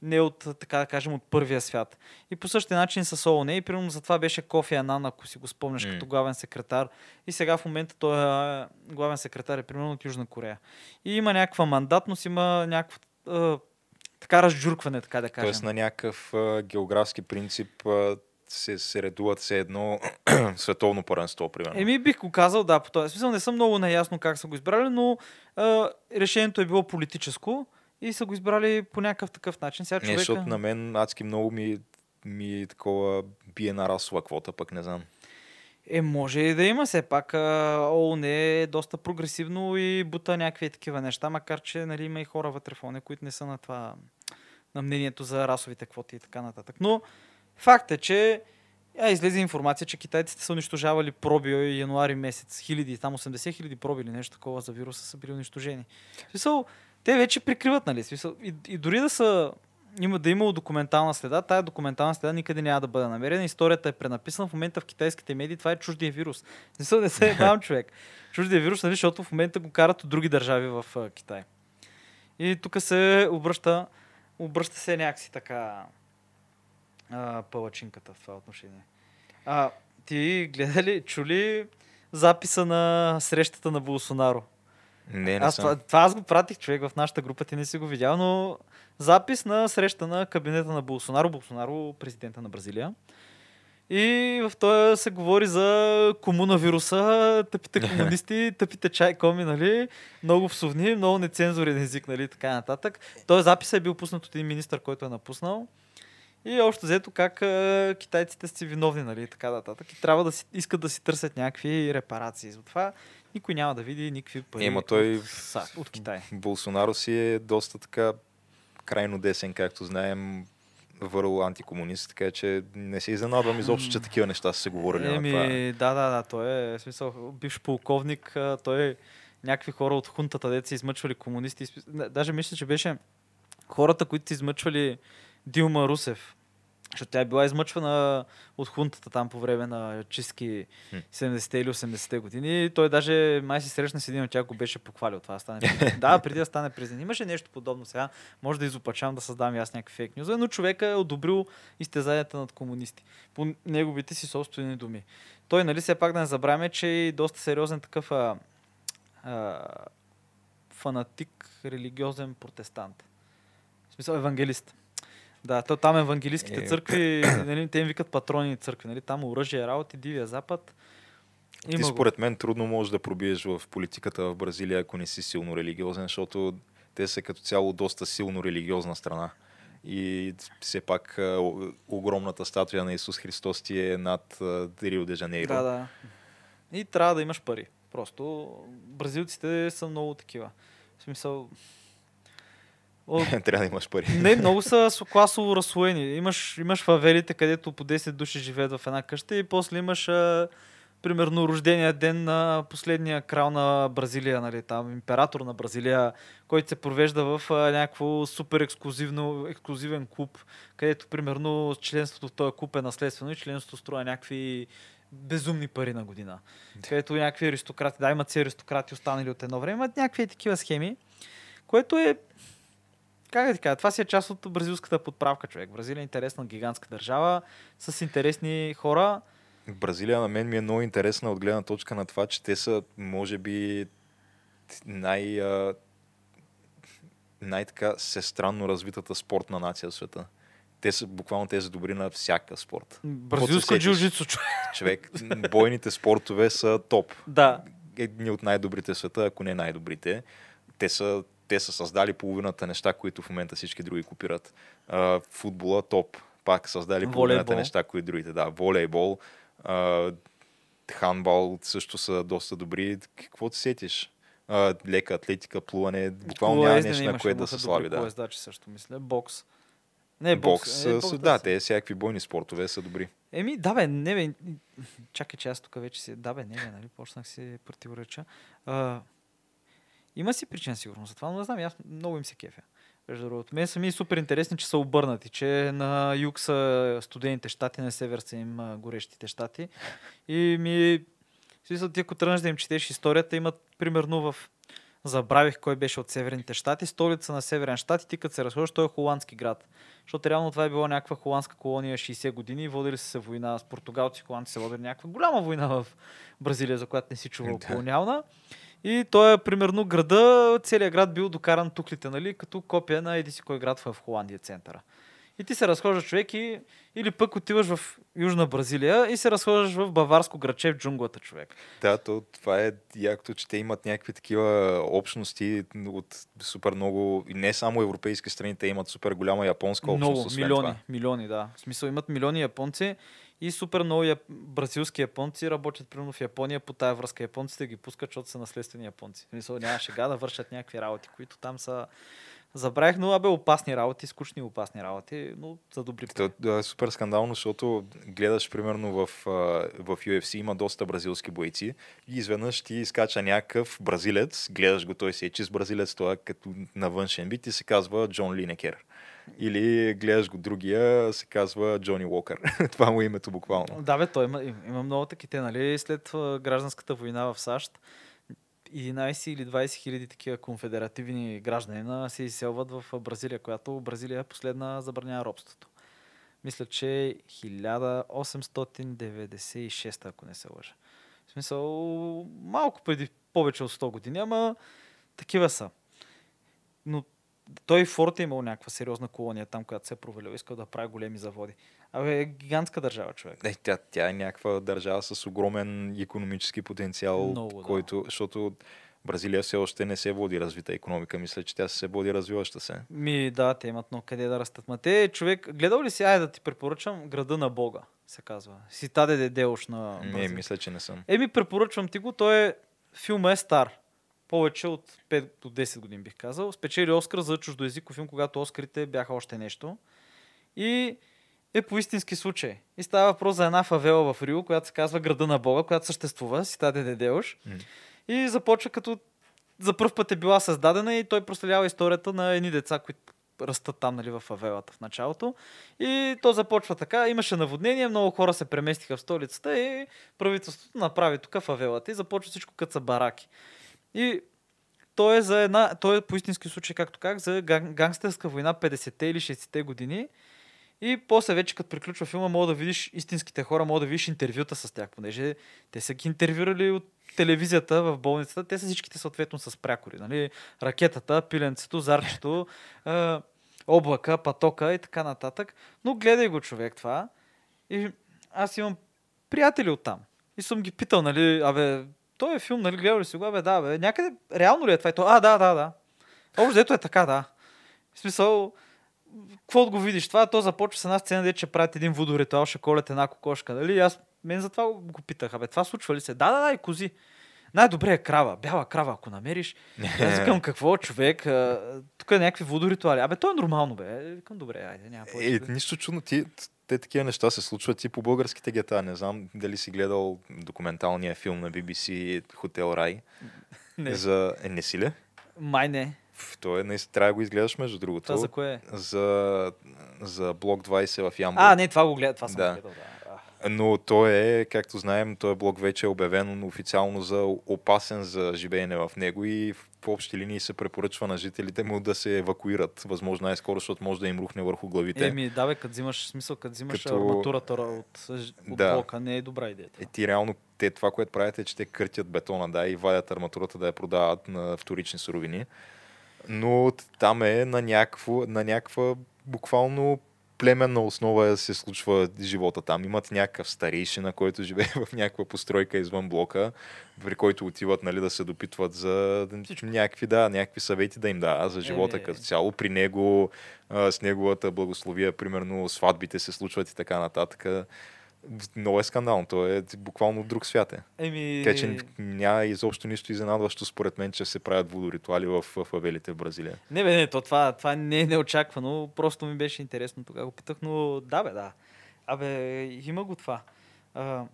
не от, така да кажем, от първия свят. И по същия начин с ООН. И примерно за това беше Кофи Анан, ако си го спомняш, М. като главен секретар. И сега в момента той е главен секретар е примерно от Южна Корея. И има някаква мандатност, има някакво а, така разджуркване, така да кажем. Тоест на някакъв а, географски принцип а, се, се редуват все едно световно първенство, примерно. Еми бих го казал, да, по този смисъл. Не съм много наясно как са го избрали, но а, решението е било политическо и са го избрали по някакъв такъв начин. Сега Не, човека... защото на мен адски много ми, ми такова бие на расова квота, пък не знам. Е, може и да има, все пак ООН е доста прогресивно и бута някакви такива неща, макар че нали, има и хора вътре в ООН, които не са на това, на мнението за расовите квоти и така нататък. Но факт е, че а, излезе информация, че китайците са унищожавали проби януари месец. Хиляди, там 80 хиляди проби или нещо такова за вируса са били унищожени. Смисъл, те вече прикриват, нали? Смисъл, и, и дори да са има да е имало документална следа, тая документална следа никъде няма да бъде намерена. Историята е пренаписана в момента в китайските медии. Това е чуждия вирус. Не съм не се е човек. Чуждия вирус, нали, защото в момента го карат от други държави в Китай. И тук се обръща, обръща се някакси така а, палачинката в това отношение. А, ти гледали, чули записа на срещата на Болсонаро? Не, не аз, съм. това, това аз го пратих човек в нашата група, ти не си го видял, но запис на среща на кабинета на Болсонаро, Болсонаро, президента на Бразилия. И в този се говори за комунавируса, тъпите комунисти, тъпите чайкоми, нали? Много псовни, много нецензурен език, нали? Така нататък. Този запис е бил пуснат от един министр, който е напуснал. И още взето как а, китайците са виновни, нали? Така нататък. И трябва да си, искат да си търсят някакви репарации. Затова никой няма да види никакви пари Ема той от, от Китай. Болсонаро си е доста така крайно десен, както знаем, върл антикомунист, така че не се изненадвам изобщо, че такива неща са се говорили Еми, на това. да, да, да, той е, в смисъл, бивш полковник, той е някакви хора от хунтата, деца измъчвали комунисти. Даже мисля, че беше хората, които измъчвали Дилма Русев, защото тя е била измъчвана от хунтата там по време на чистки 70-те или 80-те години. И той даже май си срещна с един от тях, го беше похвалил това. Стане да, преди да стане президент. Имаше нещо подобно сега. Може да изопачам да създам аз някакви фейк нюза, но човека е одобрил изтезанията над комунисти. По неговите си собствени думи. Той, нали, все пак да не забравяме, че е доста сериозен такъв а, а, фанатик, религиозен протестант. В смисъл евангелист. Да, то там евангелистските е... църкви, нали, те им викат патрони църкви, нали, там оръжие, работи, Дивия Запад. Има Ти според мен трудно можеш да пробиеш в политиката в Бразилия, ако не си силно религиозен, защото те са като цяло доста силно религиозна страна. И все пак огромната статуя на Исус Христос ти е над Рио де Жанейро. Да, да. И трябва да имаш пари. Просто бразилците са много такива. В смисъл, от... Трябва да имаш пари. Не, много са класово разслоени. Имаш, имаш фавелите, където по 10 души живеят в една къща и после имаш а, примерно рождения ден на последния крал на Бразилия, нали, там, император на Бразилия, който се провежда в а, някакво супер ексклюзивно, ексклюзивен клуб, където примерно членството в този клуб е наследствено и членството струва някакви безумни пари на година. Където някакви аристократи, да, имат си аристократи останали от едно време, имат някакви такива схеми, което е как да ти кажа, това си е част от бразилската подправка, човек. Бразилия е интересна гигантска държава с интересни хора. Бразилия на мен ми е много интересна от гледна точка на това, че те са, може би, най- най-така сестранно развитата спортна нация в света. Те са буквално тези добри на всяка спорт. Бразилско джиу-джитсу, човек. човек. Бойните спортове са топ. Да. Едни от най-добрите в света, ако не най-добрите. Те са те са създали половината неща, които в момента всички други копират. А, футбола топ. Пак създали половината волейбол. неща, които другите. Да, волейбол, а, ханбал също са доста добри. Какво ти сетиш? А, лека атлетика, плуване. Буквално няма нещо, на което да се слави. Да. Поездачи също мисля. Бокс. Не, бокс. бокс, е, бокс да, те всякакви бойни спортове са добри. Еми, да бе, не бе. Чакай, че аз тук вече си... Да бе, не бе, нали? Почнах си противореча. Uh, има си причина сигурно за това, но не знам, аз много им се кефя. Между другото, мен са ми супер интересни, че са обърнати, че на юг са студените щати, на север са им горещите щати. И ми, смисъл, ти ако тръгнеш да им четеш историята, имат примерно в забравих кой беше от северните щати, столица на северен щат и ти като се разходиш, той е холандски град. Защото реално това е било някаква холандска колония 60 години и водили се война с португалци, холандци се водили някаква голяма война в Бразилия, за която не си чувал колониална. И той е примерно града, целият град бил докаран туклите, нали, като копия на еди си кой град в Холандия центъра. И ти се разхождаш човек и или пък отиваш в Южна Бразилия и се разхождаш в баварско граче в джунглата човек. Да, то, това е якото, че те имат някакви такива общности от супер много, не само европейски страни, те имат супер голяма японска общност. Много, милиони, това. милиони, да. В смисъл имат милиони японци и супер много яп... бразилски японци работят примерно в Япония по тая връзка. Японците ги пускат, защото са наследствени японци. В смисъл няма шега да вършат някакви работи, които там са Забравих, но абе опасни работи, скучни опасни работи, но за добри То, да, е супер скандално, защото гледаш примерно в, в UFC има доста бразилски бойци и изведнъж ти изкача някакъв бразилец, гледаш го, той си е чист бразилец, това е като на външен вид и се казва Джон Линекер. Или гледаш го другия, се казва Джони Уокър. това му е името буквално. Да, бе, той има, има много таките, нали, след гражданската война в САЩ. 11 или 20 хиляди такива конфедеративни гражданина се изселват в Бразилия, която Бразилия е последна забранява робството. Мисля, че 1896, ако не се лъжа. В смисъл, малко преди повече от 100 години, ама такива са. Но той Форт е имал някаква сериозна колония там, която се е провалил, искал да прави големи заводи. Абе, е гигантска държава, човек. Не, тя, тя е някаква държава с огромен економически потенциал, Много, да. който, защото Бразилия все още не се води развита економика. Мисля, че тя се води развиваща се. Ми, да, те имат много къде да растат. Ма те, човек, гледал ли си, айде да ти препоръчам, Града на Бога, се казва. Си таде де Деуш на Не, Бразилия. мисля, че не съм. Еми, препоръчвам ти го, той е, филма е стар. Повече от 5 до 10 години бих казал. Спечели Оскар за чуждоязиков филм, когато Оскарите бяха още нещо. И е по истински случай. И става въпрос за една фавела в Рио, която се казва Града на Бога, която съществува, си таде Дедеуш. М. И започва като за първ път е била създадена и той проследява историята на едни деца, които растат там нали, в фавелата в началото. И то започва така. Имаше наводнение, много хора се преместиха в столицата и правителството направи тук фавелата и започва всичко като са бараки. И той е, за една, той е по истински случай, както как, за ган- гангстерска война 50-те или 60-те години. И после вече, като приключва филма, мога да видиш истинските хора, мога да видиш интервюта с тях, понеже те са ги интервюрали от телевизията в болницата. Те са всичките съответно с прякори. Нали? Ракетата, пиленцето, зарчето, е, облака, патока и така нататък. Но гледай го човек това. И аз имам приятели оттам. И съм ги питал, нали, абе, той е филм, нали, гледал ли си го? Абе, да, бе, някъде, реално ли е това? И то, а, да, да, да. Общо, дето е така, да. В смисъл, какво го видиш това, то започва с една сцена, де че правят един водоритуал, ще колят една кокошка, нали? Аз мен за това го питах, абе, това случва ли се? Да, да, да, и кози. Най-добре е крава, бяла крава, ако намериш. Аз викам, какво, човек? а, Тук е някакви водоритуали. Абе, то е нормално, бе. Викам, добре, айде, няма повече. Е, нищо чудно, ти, те такива неща се случват и по българските гета. Не знам дали си гледал документалния филм на BBC Хотел Рай. Не, За... Е, не си ли? май не. Ф, То е, наистина, трябва да го изгледаш между другото. Това за кое е? за, за блок 20 в Ямбол. А, не, това го гледа, това съм Да. гледал, да. Но той е, както знаем, той блок вече е обявен официално за опасен за живеене в него и в общи линии се препоръчва на жителите му да се евакуират, възможно най-скоро, защото може да им рухне върху главите. Еми, да, бе, като взимаш, смисъл, като взимаш Като- арматурата от, от Да. блока, не е добра идея. Е, ти реално, те това, което правят е, че те къртят бетона, да, и вадят арматурата да я продават на вторични суровини. Но там е на, някакво, на някаква буквално племенна основа се случва живота там. Имат някакъв старейшина, който живее в някаква постройка извън блока, при който отиват нали, да се допитват за някакви, да, някакви съвети да им да, за живота Еми. като цяло. При него, с неговата благословия, примерно сватбите се случват и така нататък. Много е скандално. То е буквално друг свят е. Еми, Така че няма изобщо нищо изненадващо според мен, че се правят водоритуали в фавелите в Бразилия. Не, бе, не, то това, това не е неочаквано. Просто ми беше интересно тогава го питах, но да, бе, да. Абе, има го това. А,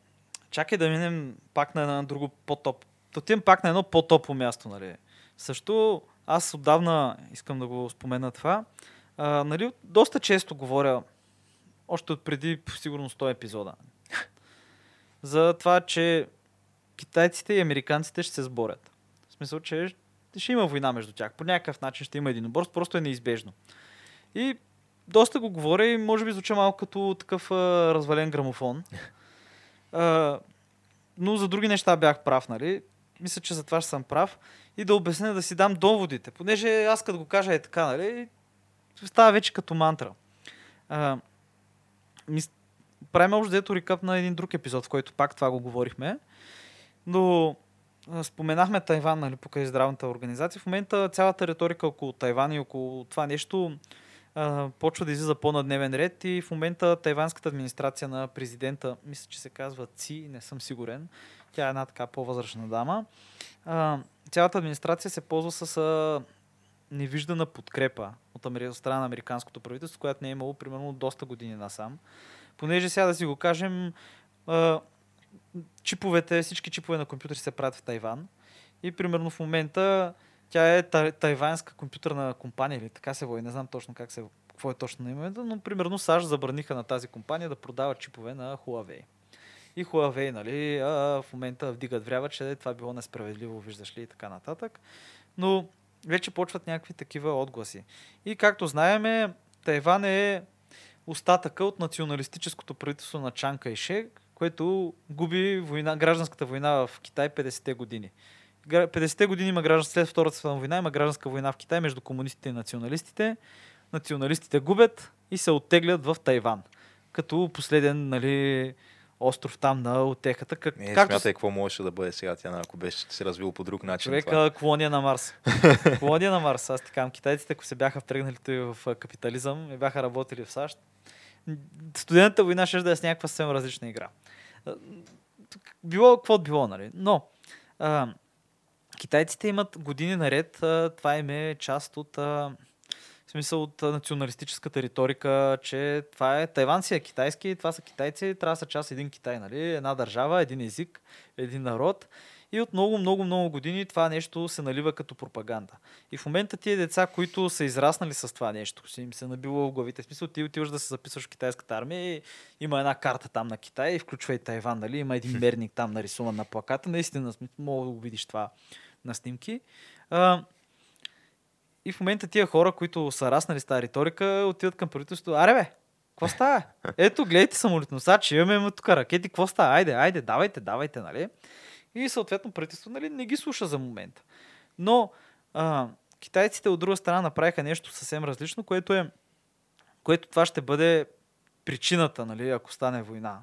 чакай да минем пак на едно друго по-топ. Да отидем пак на едно по-топо място, нали. Също аз отдавна искам да го спомена това. А, нали, доста често говоря, още от преди сигурно 100 епизода, за това, че китайците и американците ще се сборят. В смисъл, че ще има война между тях. По някакъв начин ще има единоборство, просто е неизбежно. И доста го говоря и може би звуча малко като такъв а, развален грамофон. А, но за други неща бях прав, нали? Мисля, че за това ще съм прав. И да обясня, да си дам доводите. Понеже аз като го кажа е така, нали? Става вече като мантра. А, мис... Правим още дето рекап на един друг епизод, в който пак това го говорихме. Но споменахме Тайван, нали, покрай здравната организация. В момента цялата риторика около Тайван и около това нещо а, почва да излиза по-на дневен ред и в момента тайванската администрация на президента, мисля, че се казва ЦИ, не съм сигурен, тя е една така по-възрастна дама, а, цялата администрация се ползва с а, невиждана подкрепа от страна на американското правителство, която не е имало примерно доста години насам. Понеже сега да си го кажем, чиповете, всички чипове на компютъри се правят в Тайван и примерно в момента тя е тай- тайванска компютърна компания или така се води, не знам точно как се, какво е точно на името, но примерно САЩ забраниха на тази компания да продава чипове на Huawei. И Huawei, нали, в момента вдигат врява, че това било несправедливо, виждаш ли, и така нататък. Но вече почват някакви такива отгласи. И както знаеме, Тайван е остатъка от националистическото правителство на Чан Кайшек, което губи война, гражданската война в Китай 50-те години. 50-те години има гражданска, след Втората световна война има гражданска война в Китай между комунистите и националистите. Националистите губят и се оттеглят в Тайван. Като последен, нали, остров там на отехата. Как, Не, както смятай какво можеше да бъде сега тя, ако беше се развило по друг начин. това. Човека колония на Марс. колония на Марс. Аз ти казвам, китайците, ако се бяха втръгнали той в капитализъм и бяха работили в САЩ, студентната война ще да е с някаква съвсем различна игра. Било какво било, нали? Но а, китайците имат години наред, а, това им е част от а, в смисъл от националистическата риторика, че това е Тайван си е китайски, това са китайци, трябва да са част един Китай, нали? Една държава, един език, един народ. И от много, много, много години това нещо се налива като пропаганда. И в момента тия деца, които са израснали с това нещо, си им се набило в главите. В смисъл, ти отиваш да се записваш в китайската армия и има една карта там на Китай, и включва и Тайван, нали? Има един мерник там нарисуван на плаката. Наистина, мога да го видиш това на снимки. А, и в момента тия хора, които са раснали с тази риторика, отиват към правителството. Аре бе, какво става? Ето, гледайте самолетносачи, имаме тук ракети, какво става? Айде, айде, давайте, давайте, нали? И съответно правителството нали, не ги слуша за момента. Но а, китайците от друга страна направиха нещо съвсем различно, което е което това ще бъде причината, нали, ако стане война.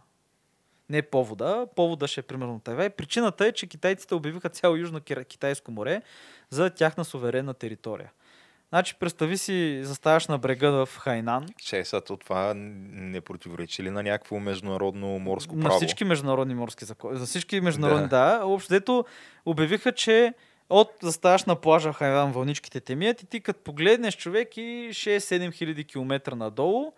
Не повода, повода ще е примерно Тайвай. Причината е, че китайците обявиха цяло Южно Ки- Китайско море за тяхна суверенна територия. Значи, представи си, заставаш на брега в Хайнан, Че сега то това не противоречи ли на някакво международно морско на право? всички международни морски закони. За всички международни, да. да общо дето обявиха, че от заставаш на плажа в Хайван вълничките те мият и ти като погледнеш човек и 6-7 хиляди километра надолу,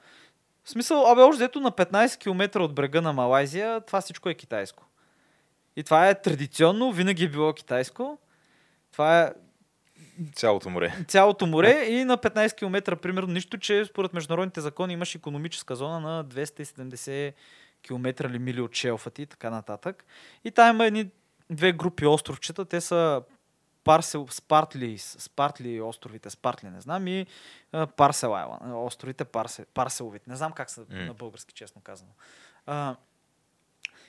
в смисъл, абе, още дето на 15 км от брега на Малайзия, това всичко е китайско. И това е традиционно, винаги е било китайско. Това е Цялото море. цялото море и на 15 км, примерно, нищо, че според международните закони имаш економическа зона на 270 км или мили от шелфа ти и така нататък. И там има едни две групи островчета, те са Парсел, Спартли, Спартли островите, Спартли не знам и Парсел Айланд, островите Парсел, Парселовите. Не знам как са М. на български, честно казано. А,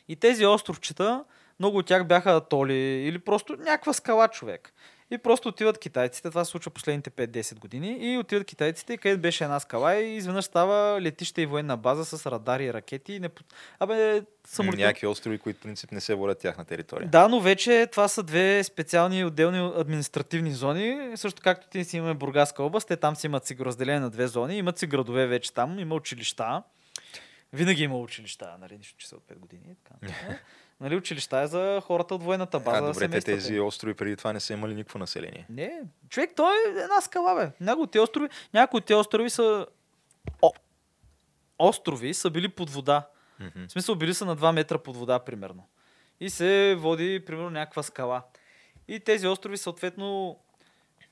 и тези островчета, много от тях бяха атоли или просто някаква скала човек. И просто отиват китайците, това се случва последните 5-10 години, и отиват китайците, където беше една скала и изведнъж става летище и военна база с радари и ракети. И не... Абе, самолет... Някакви острови, които принцип не се водят тяхна територия. Да, но вече това са две специални отделни административни зони. Също както ти си имаме Бургаска област, те там си имат си разделение на две зони. Имат си градове вече там, има училища. Винаги има училища, нали, нищо, че са от 5 години. Така. нали, училища е за хората от военната база. а, добре, те тези острови преди това не са имали никакво население. Не, човек, той е една скала, бе. Някои от тези острови, някои от тези острови са... О, острови са били под вода. Мгм. В смисъл, били са на 2 метра под вода, примерно. И се води, примерно, някаква скала. И тези острови, съответно,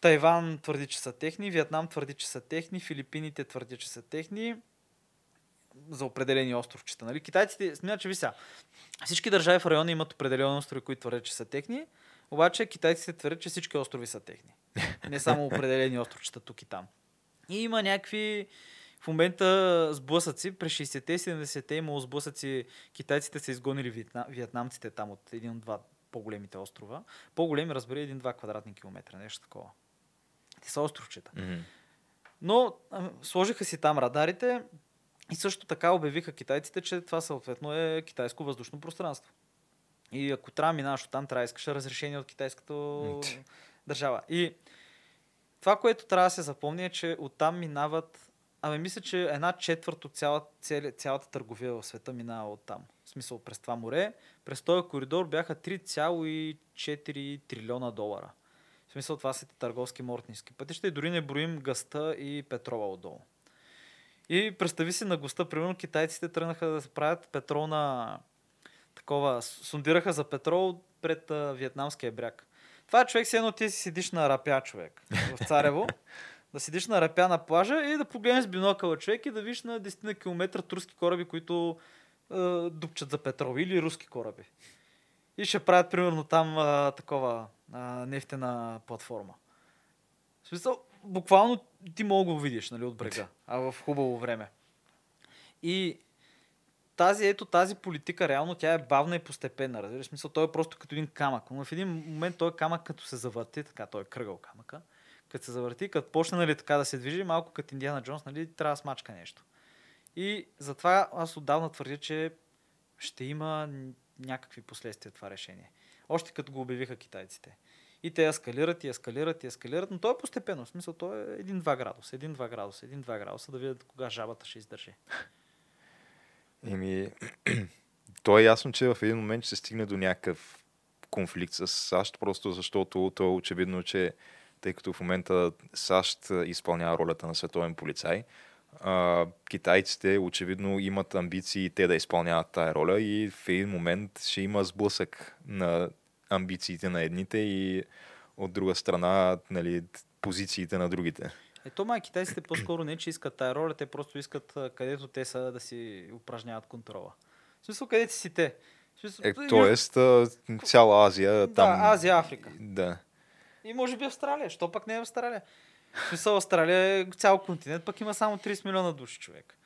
Тайван твърди, че са техни, Виетнам твърди, че са техни, Филипините твърди, че са техни за определени островчета. Нали? Китайците, смятат, че ви сега, всички държави в района имат определени острови, които твърдят, че са техни, обаче китайците твърдят, че всички острови са техни. Не само определени островчета тук и там. И има някакви в момента сблъсъци, през 60-те и 70-те имало сблъсъци, китайците са изгонили виетна, виетнамците там от един от два по-големите острова. По-големи, разбери, един-два квадратни километра, нещо такова. Те са островчета. Мгм. Но а, сложиха си там радарите И също така обявиха китайците, че това съответно е китайско въздушно пространство. И ако трябва да минаваш оттам, трябва да искаш разрешение от китайската държава. И това, което трябва да се запомни е, че оттам минават Ами мисля, че една четвърт от цяла, цяли, цялата търговия в света минава от там. В смисъл през това море. През този коридор бяха 3,4 трилиона долара. В смисъл това са търговски мортнински пътища и дори не броим гъста и петрола отдолу. И представи си на госта, примерно китайците тръгнаха да се правят петролна такова, сундираха за петрол пред а, Вьетнамския бряг. Това е човек си едно ти си седиш на рапя човек в Царево да седиш на рапя на плажа и да погледнеш с бинокъла човек и да видиш на 10 на километра турски кораби, които е, дупчат за петрол или руски кораби. И ще правят примерно там е, такова е, нефтена платформа. В смисъл, буквално ти мога да го видиш нали, от брега, а в хубаво време. И тази, ето тази политика, реално тя е бавна и постепенна. Разбираш, смисъл, той е просто като един камък. Но в един момент той камък, като се завърти, така, той е кръгъл камъка като се завърти, като почне нали, така да се движи, малко като Индиана Джонс, нали, трябва да смачка нещо. И затова аз отдавна твърдя, че ще има някакви последствия това решение. Още като го обявиха китайците. И те ескалират, и ескалират, и ескалират, но то е постепенно. В смисъл, то е 1-2 градуса, 1-2 градуса, 1-2 градуса, да видят кога жабата ще издържи. Еми, то е ясно, че в един момент ще се стигне до някакъв конфликт с САЩ, просто защото то е очевидно, че тъй като в момента САЩ изпълнява ролята на световен полицай. А, китайците очевидно имат амбиции те да изпълняват тая роля и в един момент ще има сблъсък на амбициите на едните и от друга страна нали, позициите на другите. Ето, май, китайците по-скоро не, че искат тая роля, те просто искат където те са да си упражняват контрола. В смисъл, където си те. Смисъл, е, тоест, цяла Азия, да, там... Азия, Африка. Да. И може би Австралия. Що пък не е Австралия? В смисъл Австралия е цял континент, пък има само 30 милиона души човек.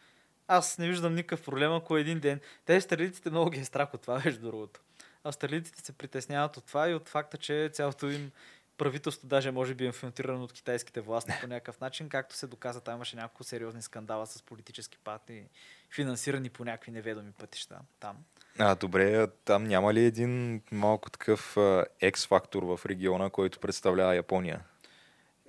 Аз не виждам никакъв проблем, ако един ден. Те австралийците много ги е страх от това, между другото. Австралийците се притесняват от това и от факта, че цялото им правителство даже може би е инфилтрирано от китайските власти по някакъв начин, както се доказа, там имаше няколко сериозни скандала с политически партии, финансирани по някакви неведоми пътища там. А, добре, там няма ли един малко такъв X-фактор в региона, който представлява Япония?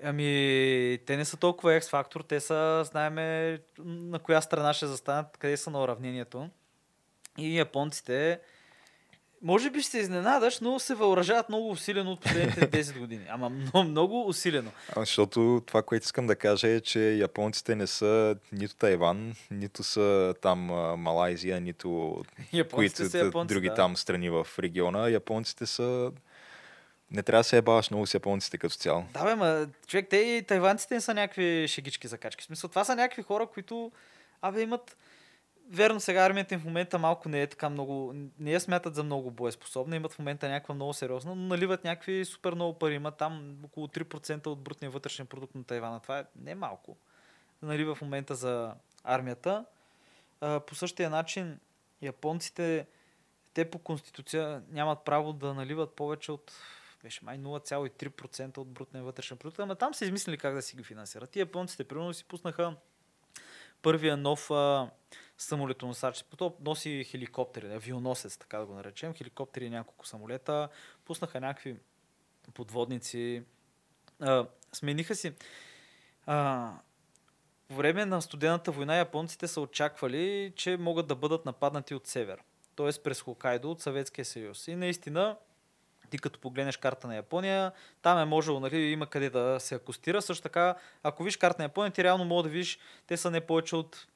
Ами, те не са толкова X-фактор, те са, знаеме на коя страна ще застанат, къде са на уравнението. И японците, може би ще се изненадаш, но се въоръжават много усилено от последните 10 години. Ама много, много усилено. А, защото това, което искам да кажа е, че японците не са нито Тайван, нито са там Малайзия, нито които са японци, други да. там страни в региона. Японците са не трябва да се ебаваш много с японците като цяло. Да, бе, ма, човек, те и тайванците не са някакви шегички закачки. В смисъл, това са някакви хора, които, абе, имат Верно, сега армията им в момента малко не е така много, не я смятат за много боеспособна, имат в момента някаква много сериозна, но наливат някакви супер много пари. Има там около 3% от брутния вътрешен продукт на Тайвана. Това е не малко. Налива в момента за армията. А, по същия начин японците, те по конституция нямат право да наливат повече от беше май 0,3% от брутния вътрешен продукт, ама там са измислили как да си ги финансират. И японците, примерно, си пуснаха първия нов а, самолетоносач. То носи хеликоптери, авионосец, така да го наречем. Хеликоптери и няколко самолета. Пуснаха някакви подводници. А, смениха си. А, по време на студената война японците са очаквали, че могат да бъдат нападнати от север. Т.е. през Хокайдо от Съветския съюз. И наистина ти като погледнеш карта на Япония, там е можело, нали, има къде да се акустира. Също така, ако виж карта на Япония, ти реално мога да видиш, те са не повече от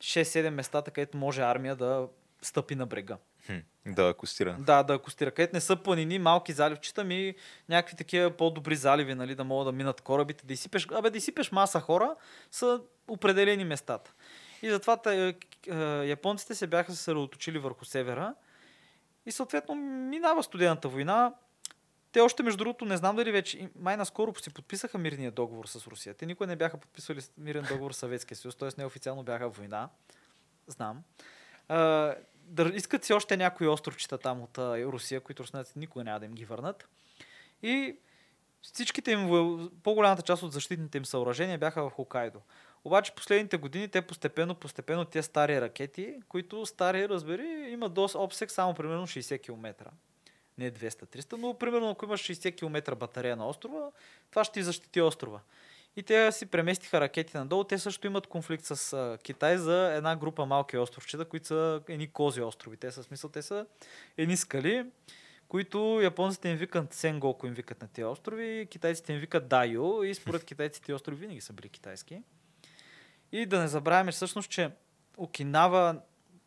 6-7 местата, където може армия да стъпи на брега. Хм, да акустира. Да, да акустира. Където не са планини, малки заливчета, ми някакви такива по-добри заливи, нали, да могат да минат корабите, да изсипеш, абе, да изсипеш маса хора, са определени местата. И затова тъй, е, японците се бяха съсредоточили върху севера и съответно минава студената война. Те още, между другото, не знам дали вече, май наскоро си подписаха мирния договор с Русия. Те никой не бяха подписали мирен договор с Съветския съюз, т.е. неофициално бяха война. Знам. А, да искат си още някои островчета там от а, Русия, които руснаците никога няма да им ги върнат. И всичките им, по-голямата част от защитните им съоръжения бяха в Хокайдо. Обаче последните години те постепенно, постепенно тези стари ракети, които стари, разбери, имат доста обсек само примерно 60 км. Не 200-300, но примерно ако имаш 60 км батарея на острова, това ще ти защити острова. И те си преместиха ракети надолу. Те също имат конфликт с Китай за една група малки островчета, които са едни кози острови. Те са смисъл, те са едни скали, които японците им викат Сенгоко им викат на тези острови, китайците им викат Дайо и според китайците острови винаги са били китайски. И да не забравяме всъщност, че Окинава,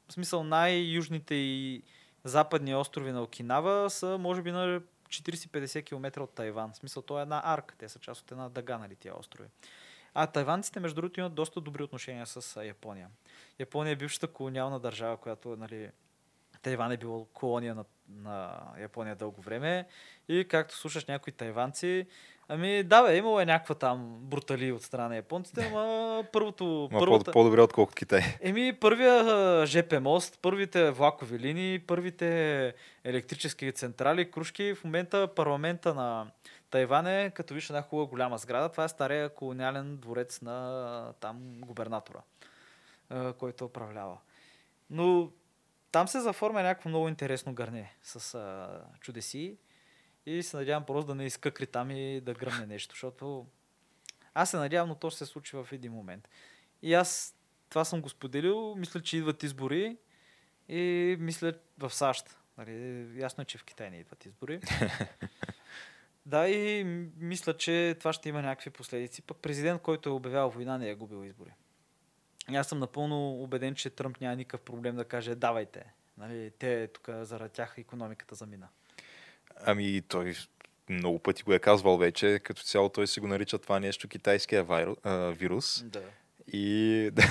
в смисъл най-южните и западни острови на Окинава са може би на 40-50 км от Тайван. В смисъл, то е една арка. Те са част от една дъга, нали, тия острови. А тайванците, между другото, имат доста добри отношения с Япония. Япония е бившата колониална държава, която, нали, Тайван е било колония на, на Япония дълго време. И както слушаш някои тайванци, ами да, бе, имало е някаква там брутали от страна на японците, но първото... Ма първата... по- по-добре отколкото Китай. Еми, първия ЖП мост, първите влакови линии, първите електрически централи, кружки. В момента парламента на Тайван е, като виж една хубава голяма сграда, това е стария колониален дворец на там губернатора, който управлява. Но там се заформя някакво много интересно гърне с чудеси и се надявам просто да не изкъкри там и да гръмне нещо, защото аз се надявам, но то ще се случи в един момент. И аз това съм го споделил, мисля, че идват избори и мисля в САЩ. Нали, ясно е, че в Китай не идват избори. да, и мисля, че това ще има някакви последици. Пък президент, който е обявял война, не е губил избори. И аз съм напълно убеден, че Тръмп няма никакъв проблем да каже давайте. Нали, те тук заради тях економиката замина. Ами той много пъти го е казвал вече, като цяло той си го нарича това нещо китайския вирус, а, вирус. Да. И да,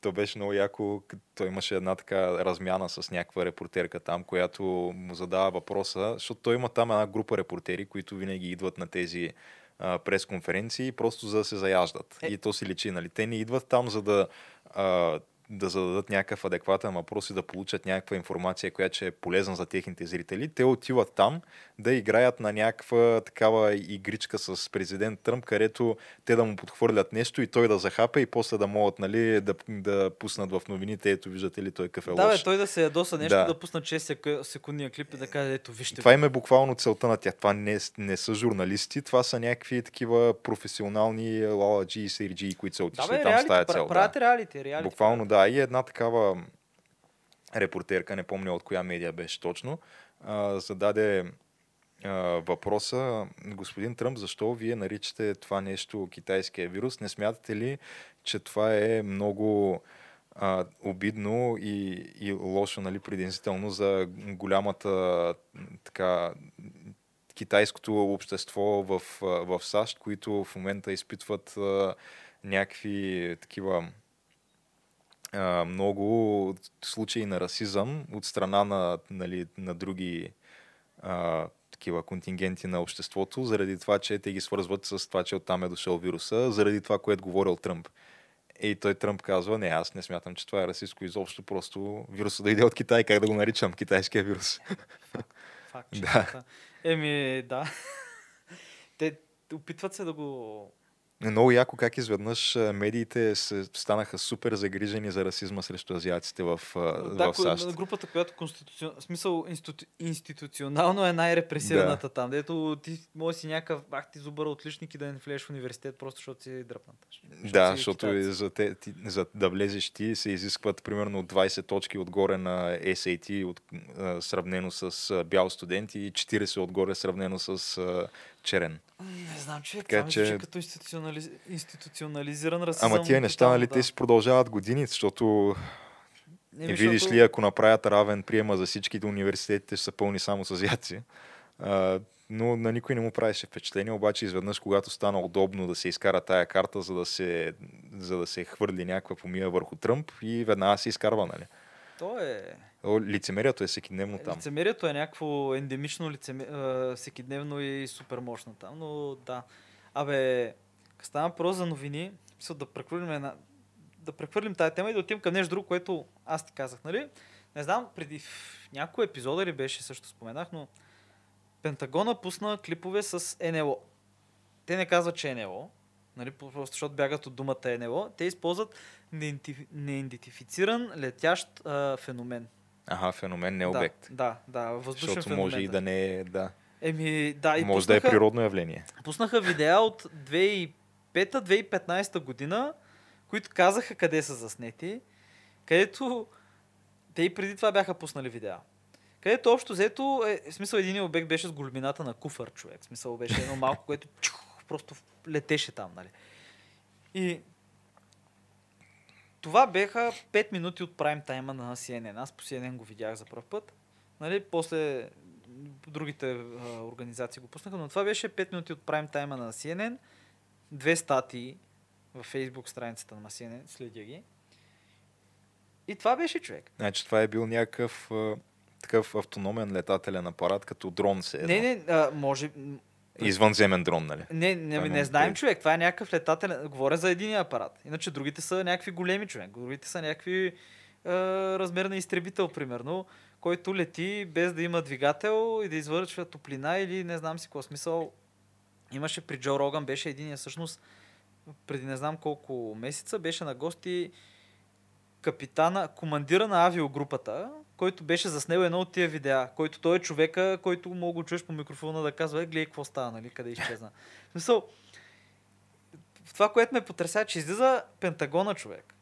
то беше много яко. Той имаше една така размяна с някаква репортерка там, която му задава въпроса, защото той има там една група репортери, които винаги идват на тези а, пресконференции, просто за да се заяждат. Е. И то си личи, нали? Те не идват там, за да а, да зададат някакъв адекватен въпрос и да получат някаква информация, която ще е полезна за техните зрители. Те отиват там да играят на някаква такава игричка с президент Тръмп, където те да му подхвърлят нещо и той да захапе и после да могат нали, да, да пуснат в новините, ето виждате ли той какъв е Да, лош. той да се ядоса нещо, Да. да, пусна 6 сек- секундния клип и да каже, ето вижте. Това им е буквално целта на тях. Това не, не са журналисти, това са някакви такива професионални лаладжи и серджи, които са да, отишли бе, там с реалити, тази пра- цел. правят Да. реалити, реалити. Буквално да. И една такава репортерка, не помня от коя медия беше точно, а, зададе а, въпроса, господин Тръмп, защо вие наричате това нещо китайския вирус? Не смятате ли, че това е много а, обидно и, и лошо, нали, предизвикателно за голямата така китайското общество в, в САЩ, които в момента изпитват а, някакви такива а, много случаи на расизъм от страна на, нали, на други а, такива контингенти на обществото, заради това, че те ги свързват с това, че оттам е дошъл вируса, заради това, което говорил Тръмп. И той Тръмп казва, не, аз не смятам, че това е расистско изобщо, просто вируса да иде от Китай, как да го наричам, китайския вирус. Факт, Да. да. Еми, да. Те опитват се да го... Е Много яко как изведнъж а, медиите се станаха супер загрижени за расизма срещу азиатците в, а, Да, в САЩ. ко- групата, която конституцион... смисъл институ... институционално е най-репресираната там, дето ти може си някакъв бах ти зубър отличник и да не влезеш в университет, просто защото си дръпнат. Да, си защото китаец. и за, те, ти, за да влезеш ти се изискват примерно 20 точки отгоре на SAT, от, а, сравнено с бял студент и 40 отгоре сравнено с черен. Не знам, човек, Така звучи че- като институционализ... институционализиран расизъм. Ама тия неща, нали, тотално, те си продължават години, защото видиш защото- ли, ако направят равен приема за всичките университетите, ще са пълни само с азиаци. А, но на никой не му правеше впечатление, обаче изведнъж, когато стана удобно да се изкара тая карта, за да се, за да се хвърли някаква помия върху Тръмп и веднага се изкарва, нали? То е... О, Лицемерието е всекидневно там. Лицемерието е някакво ендемично лицеме... а, всекидневно и супер мощно там, но да. Абе, стана въпрос за новини, мисля да прехвърлим една... да прехвърлим тази тема и да отидем към нещо друго, което аз ти казах, нали? Не знам, преди в някой епизода ли беше, също споменах, но Пентагона пусна клипове с НЛО. Те не казват, че е НЛО. нали, просто защото бягат от думата НЛО, те използват неидентиф- неидентифициран летящ а, феномен. Ага, феномен, не обект. Да, да, да въздушен Защото феномен. може и да не е, да. Еми, да, и може да е пуснаха, природно явление. пуснаха видеа от 2005-2015 година, които казаха къде са заснети, където те и преди това бяха пуснали видеа. Където общо взето, е, в смисъл един обект беше с големината на куфър човек. В смисъл беше едно малко, което чух, просто летеше там, нали. И това беха 5 минути от прайм тайма на CNN. Аз по CNN го видях за първ път. Нали, после другите а, организации го пуснаха, но това беше 5 минути от прайм тайма на CNN. Две статии във Facebook страницата на CNN, следя ги. И това беше човек. Значи това е бил някакъв такъв автономен летателен апарат, като дрон се едно. Не, не, а, може... Извънземен дрон, нали? Не, не, не, имам знаем човек. Това е някакъв летателен... Говоря за един апарат. Иначе другите са някакви големи човек. Другите са някакви е, размер на изтребител, примерно, който лети без да има двигател и да извършва топлина или не знам си какво смисъл. Имаше при Джо Роган, беше един всъщност преди не знам колко месеца, беше на гости капитана, командира на авиогрупата, който беше заснел едно от тия видеа, който той е човека, който мога го чуеш по микрофона да казва, е, гледай какво става, нали, къде изчезна. В смисъл, това, което ме потряся, е, че излиза Пентагона човек.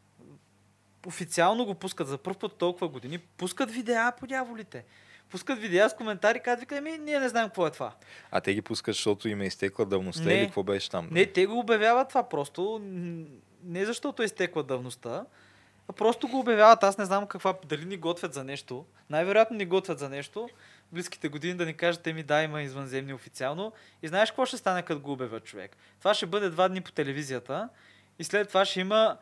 Официално го пускат за първ път толкова години. Пускат видеа по дяволите. Пускат видеа с коментари, казват, ами ние не знаем какво е това. А те ги пускат, защото им е изтекла давността Не. или какво беше там? Не, те го обявяват това просто. Не защото е изтекла давността, просто го обявяват. Аз не знам каква, дали ни готвят за нещо. Най-вероятно ни готвят за нещо. Близките години да ни кажат, ми да, има извънземни официално. И знаеш какво ще стане, като го обявят човек? Това ще бъде два дни по телевизията и след това ще има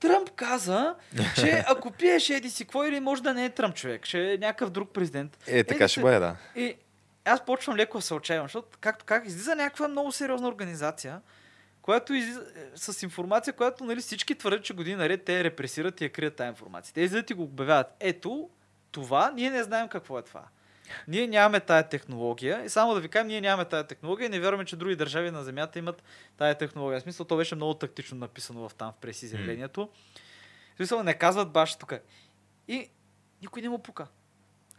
Тръмп каза, че ако пиеш еди си какво или може да не е Тръмп човек, ще е някакъв друг президент. Е, така Еди ще се- бъде, да. и аз почвам леко да се отчаявам, защото както как излиза някаква много сериозна организация, която излиза е, с информация, която нали, всички твърдят, че години наред те репресират и я крият тази информация. Те излизат и го обявяват. Ето, това, ние не знаем какво е това. Ние нямаме тая технология. И само да ви кажем, ние нямаме тая технология и не вярваме, че други държави на Земята имат тая технология. В смисъл, то беше много тактично написано в там в прес изявлението. В смисъл, не казват баш тук. И никой не му пука.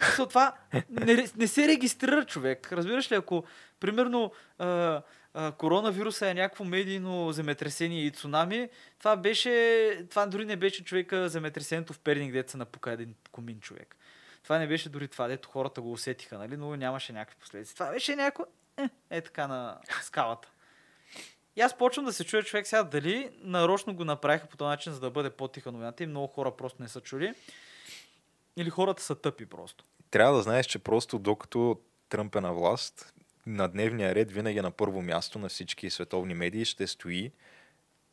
Смисъл, това не, не се регистрира човек. Разбираш ли, ако примерно а, коронавируса е някакво медийно земетресение и цунами, това беше, това дори не беше човека земетресението в Перник, се напука един комин човек. Това не беше дори това, дето хората го усетиха, нали? но нямаше някакви последици. Това беше някакво е, е така на скалата. И аз почвам да се чуя човек сега дали нарочно го направиха по този начин, за да бъде по-тиха новината и много хора просто не са чули. Или хората са тъпи просто. Трябва да знаеш, че просто докато Тръмп е на власт, на дневния ред винаги на първо място на всички световни медии ще стои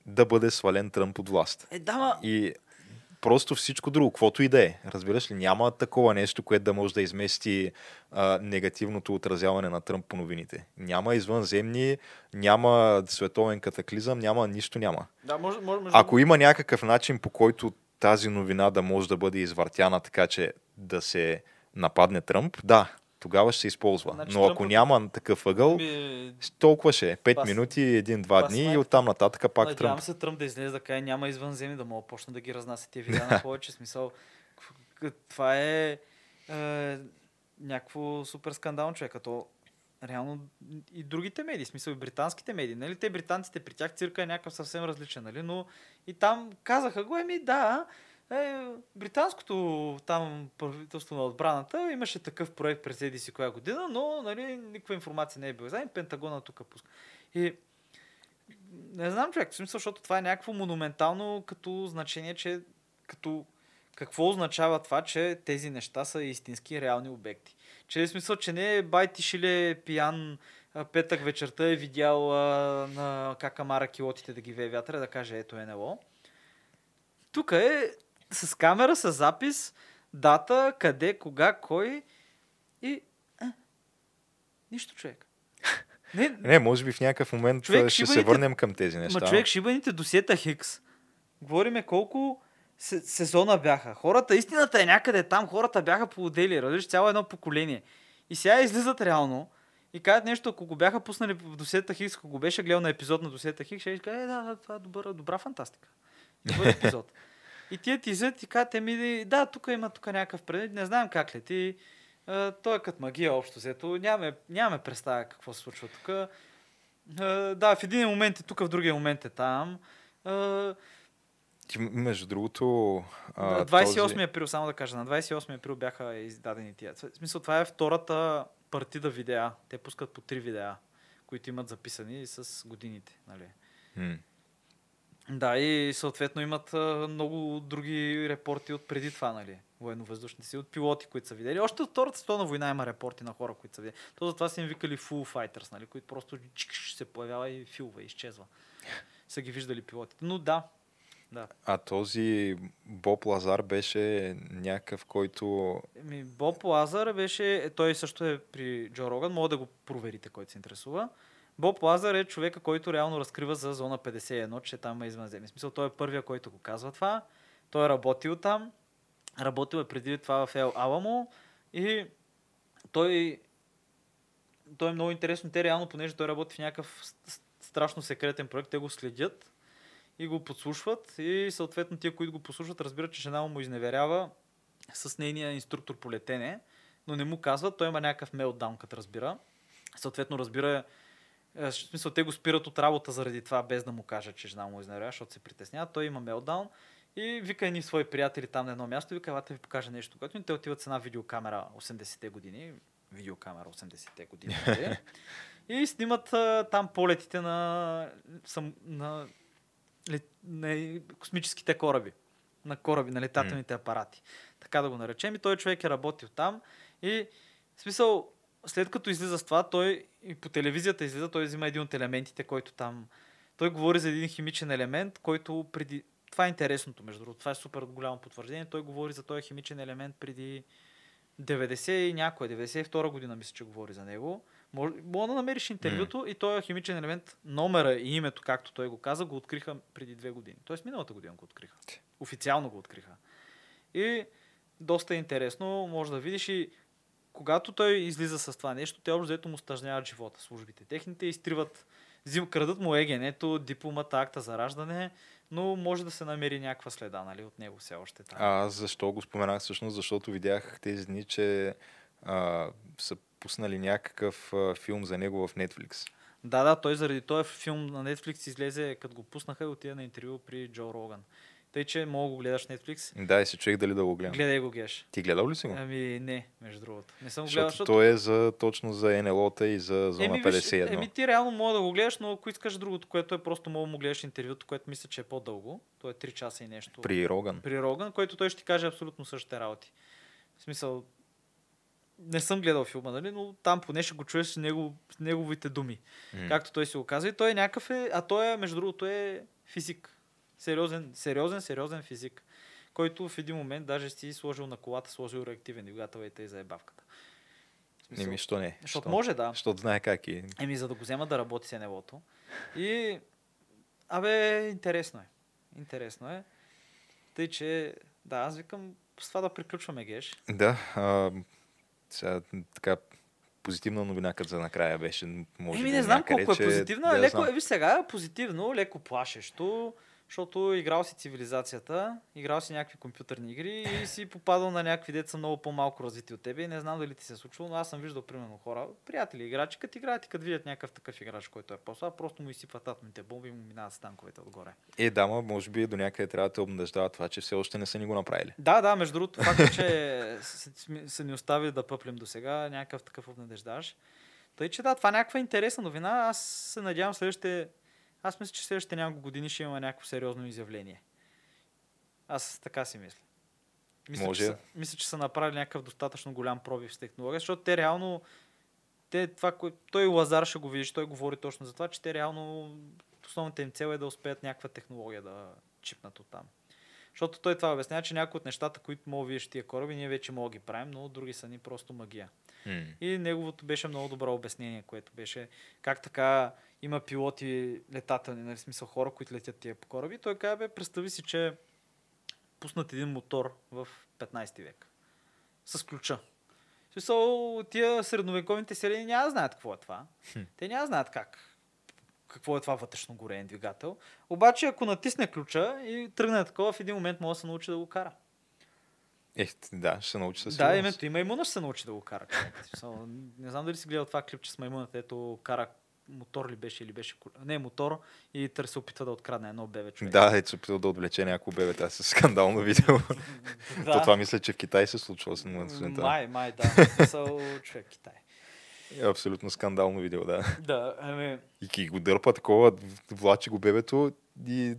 да бъде свален Тръмп от власт. Е, да, ма, И просто всичко друго, каквото и да е. Разбираш ли, няма такова нещо, което да може да измести а, негативното отразяване на Тръмп по новините. Няма извънземни, няма световен катаклизъм, няма нищо няма. да, може, може, може Ако има някакъв начин по който тази новина да може да бъде извъртяна така, че да се нападне Тръмп, да, тогава ще се използва. Значи Но ако Тръмп- няма такъв ъгъл, Ми, толкова ще е. 5 Бас- минути, един-два Бас дни и Майк. оттам нататък пак Надявам Тръмп. се Тръмп да излезе да каже няма извънземни, да мога почна да ги разнася тия видеа на повече смисъл. Това е, е някакво супер скандално човек, като реално и другите медии, смисъл и британските медии, нали? Те британците при тях цирка е някакъв съвсем различен, нали? Но и там казаха го, еми да, е, британското там правителство на отбраната имаше такъв проект през еди си коя година, но нали, никаква информация не е била. Знаем, Пентагона тук пуска. И не знам, човек, смисъл, защото това е някакво монументално като значение, че като какво означава това, че тези неща са истински реални обекти. Че е смисъл, че не е байти шиле пиян а, петък вечерта е видял а, на как амара килотите да ги вее вятъра, да каже ето НЛО. Тук е с камера, с запис, дата, къде, кога, кой и... А, нищо, човек. Не, Не, може би в някакъв момент Човек, ще се шибаните- върнем към тези неща. Ма човек, шибаните досиета Хикс. Говориме колко се- сезона бяха. Хората, истината е някъде там, хората бяха по отдели, разбираш, цяло едно поколение. И сега излизат реално И казват нещо, ако го бяха пуснали в досета Хикс, ако го беше гледал на епизод на досета Хикс, ще каже, е, да, да, това е добър, добра фантастика. Добър епизод. И тия ти излизат и казват, еми, да, тук има тук някакъв предмет, не знаем как лети. А, той е като магия общо взето. Нямаме, нямаме представа какво се случва тук. Да, в един момент е тук, в другия момент е там. А, Ти, между другото... А, на 28 този... април, само да кажа, на 28 април бяха издадени тия. В смисъл, това е втората партида видеа. Те пускат по три видеа, които имат записани с годините. Нали? М. Да, и съответно имат а, много други репорти от преди това, нали? Военно-въздушните си, от пилоти, които са видели. Още от Втората световна война има репорти на хора, които са видели. То затова са им викали Full Fighters, нали? Които просто чикш се появява и филва, и изчезва. Са ги виждали пилотите. Но да, да. А този Боб Лазар беше някакъв, който... Еми, Боб Лазар беше, той също е при Джо Роган, мога да го проверите, който се интересува. Боб Лазар е човека, който реално разкрива за зона 51, че там е извънземни. В смисъл, той е първия, който го казва това. Той е работил там. Работил е преди това в Ел Аламо. И той, той е много интересно. Те реално, понеже той работи в някакъв страшно секретен проект, те го следят и го подслушват. И съответно тия, които го послушват, разбират, че жена му изневерява с нейния инструктор по летене, но не му казват, той има някакъв мелдаун, като разбира. Съответно разбира, в смисъл те го спират от работа заради това, без да му кажа, че жена му изневерява, защото се притеснява. Той има мелдаун и вика едни свои приятели там на едно място и вика, елате ви покажа нещо. Когато те отиват с една видеокамера 80-те години, видеокамера 80-те години, нали? и снимат а, там полетите на, сам, на, лет- на космическите кораби, на кораби, на летателните апарати. Така да го наречем. И той човек е работил там и в смисъл, след като излиза с това, той и по телевизията излиза, той взима един от елементите, който там... Той говори за един химичен елемент, който преди... Това е интересното, между другото. Това е супер голямо потвърждение. Той говори за този химичен елемент преди 90 и някоя, 92 година мисля, че говори за него. Може, мога да намериш интервюто и този химичен елемент, номера и името, както той го каза, го откриха преди две години. Тоест миналата година го откриха. Официално го откриха. И доста интересно, може да видиш и когато той излиза с това нещо, те общо взето му стъжняват живота, службите. Техните изтриват, взим, крадат му егенето, дипломата, акта за раждане, но може да се намери някаква следа нали, от него все още там. А защо го споменах всъщност? Защото видях тези дни, че а, са пуснали някакъв а, филм за него в Netflix. Да, да, той заради този филм на Netflix излезе, като го пуснаха и отида на интервю при Джо Роган. Тъй, че мога го гледаш Netflix. Да, и се чуех дали да го гледам. Гледай го, Геш. Ти гледал ли си го? Ами не, между другото. Не съм го гледал, Защото защото... той е за, точно за НЛО-та и за зона Еми, 51. Виж, еми ти реално мога да го гледаш, но ако искаш другото, което е просто мога да му гледаш интервюто, което мисля, че е по-дълго. То е 3 часа и нещо. При Роган. при Роган, който той ще ти каже абсолютно същите работи. В смисъл, не съм гледал филма, нали, но там поне ще го чуеш с, негов, с неговите думи. М. Както той си го казва. И той е някакъв е, а той е, между другото, е физик. Сериозен, сериозен, сериозен физик. Който в един момент даже си сложил на колата, сложил реактивен двигател и тъй за ебавката. В смисъл, Еми, що не? Защото Що? може, да. Защото знае как е. Еми, за да го взема да работи с НЛО-то. И, абе, интересно е. Интересно е. Тъй, че, да, аз викам, с това да приключваме, Геш. Да, а, сега, така, позитивна новина, като за накрая беше. Може Еми, не знам някъде, колко е позитивна. да, леко, е, виж сега, позитивно, леко плашещо, защото играл си цивилизацията, играл си някакви компютърни игри и си попадал на някакви деца много по-малко развити от тебе не знам дали ти се е случвало, но аз съм виждал примерно хора, приятели, играчи, като играят и като видят някакъв такъв играч, който е по-слаб, просто му изсипват атомните бомби и му минават с танковете отгоре. Е, да, ма, може би до някъде трябва да те обнадеждава това, че все още не са ни го направили. Да, да, между другото, факта, че са, ни оставили да пъплим до сега, някакъв такъв обнадеждаш. Тъй, че да, това е някаква интересна новина. Аз се надявам следващите... Аз мисля, че следващите няколко години ще има някакво сериозно изявление. Аз така си мисля. Мисля, Може. Че са, мисля, че са направили някакъв достатъчно голям пробив с технология, защото те реално те, това, кое, той Лазар ще го видиш, той говори точно за това, че те реално основната им цел е да успеят някаква технология да чипнат от там. Защото той това обяснява, че някои от нещата, които мога да видиш тия кораби, ние вече мога да ги правим, но други са ни просто магия. И неговото беше много добро обяснение, което беше как така има пилоти летателни, нали, смисъл хора, които летят тия по кораби. Той каза, бе, представи си, че пуснат един мотор в 15 век. С ключа. Смисъл, тия средновековните селени няма знаят какво е това. Те няма знаят как какво е това вътрешно гореен двигател. Обаче, ако натисне ключа и тръгне такова, в един момент може да се научи да го кара. Е, да, ще се научи със Да, сигурност. именно и маймуна ще се научи да го кара. Не знам дали си гледал това клипче с маймуната, ето кара мотор ли беше или беше. Не, мотор и тър се опитва да открадне едно бебе човек. Да, е се опитал да отвлече някакво бебе, тази с скандално видео. да. То това мисля, че в Китай се случва с момента. Май, май, да. Смисъл, човек, Китай. Е абсолютно скандално видео, да. Да, ами, И ки го дърпа такова, влачи го бебето и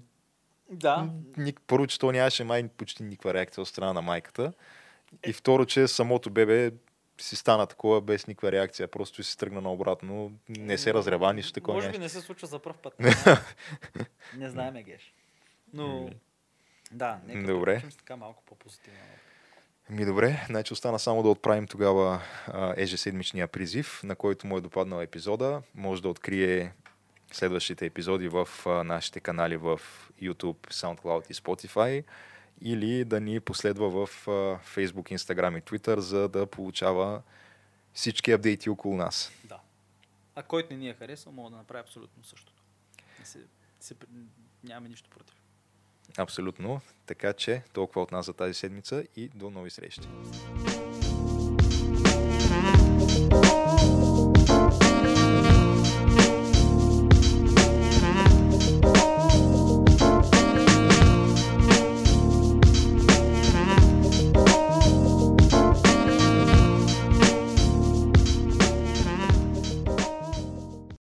да. Ник, първо, че то нямаше май почти никаква реакция от страна на майката. И второ, че самото бебе си стана такова без никаква реакция. Просто си тръгна наобратно. Не се разрева, нищо такова. Може би не се случва за първ път. не знаем, Геш. Но, да, нека Добре. с така малко по-позитивно. Ми добре, значи остана само да отправим тогава ежеседмичния призив, на който му е допаднал епизода. Може да открие следващите епизоди в а, нашите канали в YouTube, SoundCloud и Spotify или да ни последва в а, Facebook, Instagram и Twitter, за да получава всички апдейти около нас. Да. А който не ни е харесал, мога да направи абсолютно същото. Се, се, нямаме нищо против. Абсолютно. Така че толкова от нас за тази седмица и до нови срещи.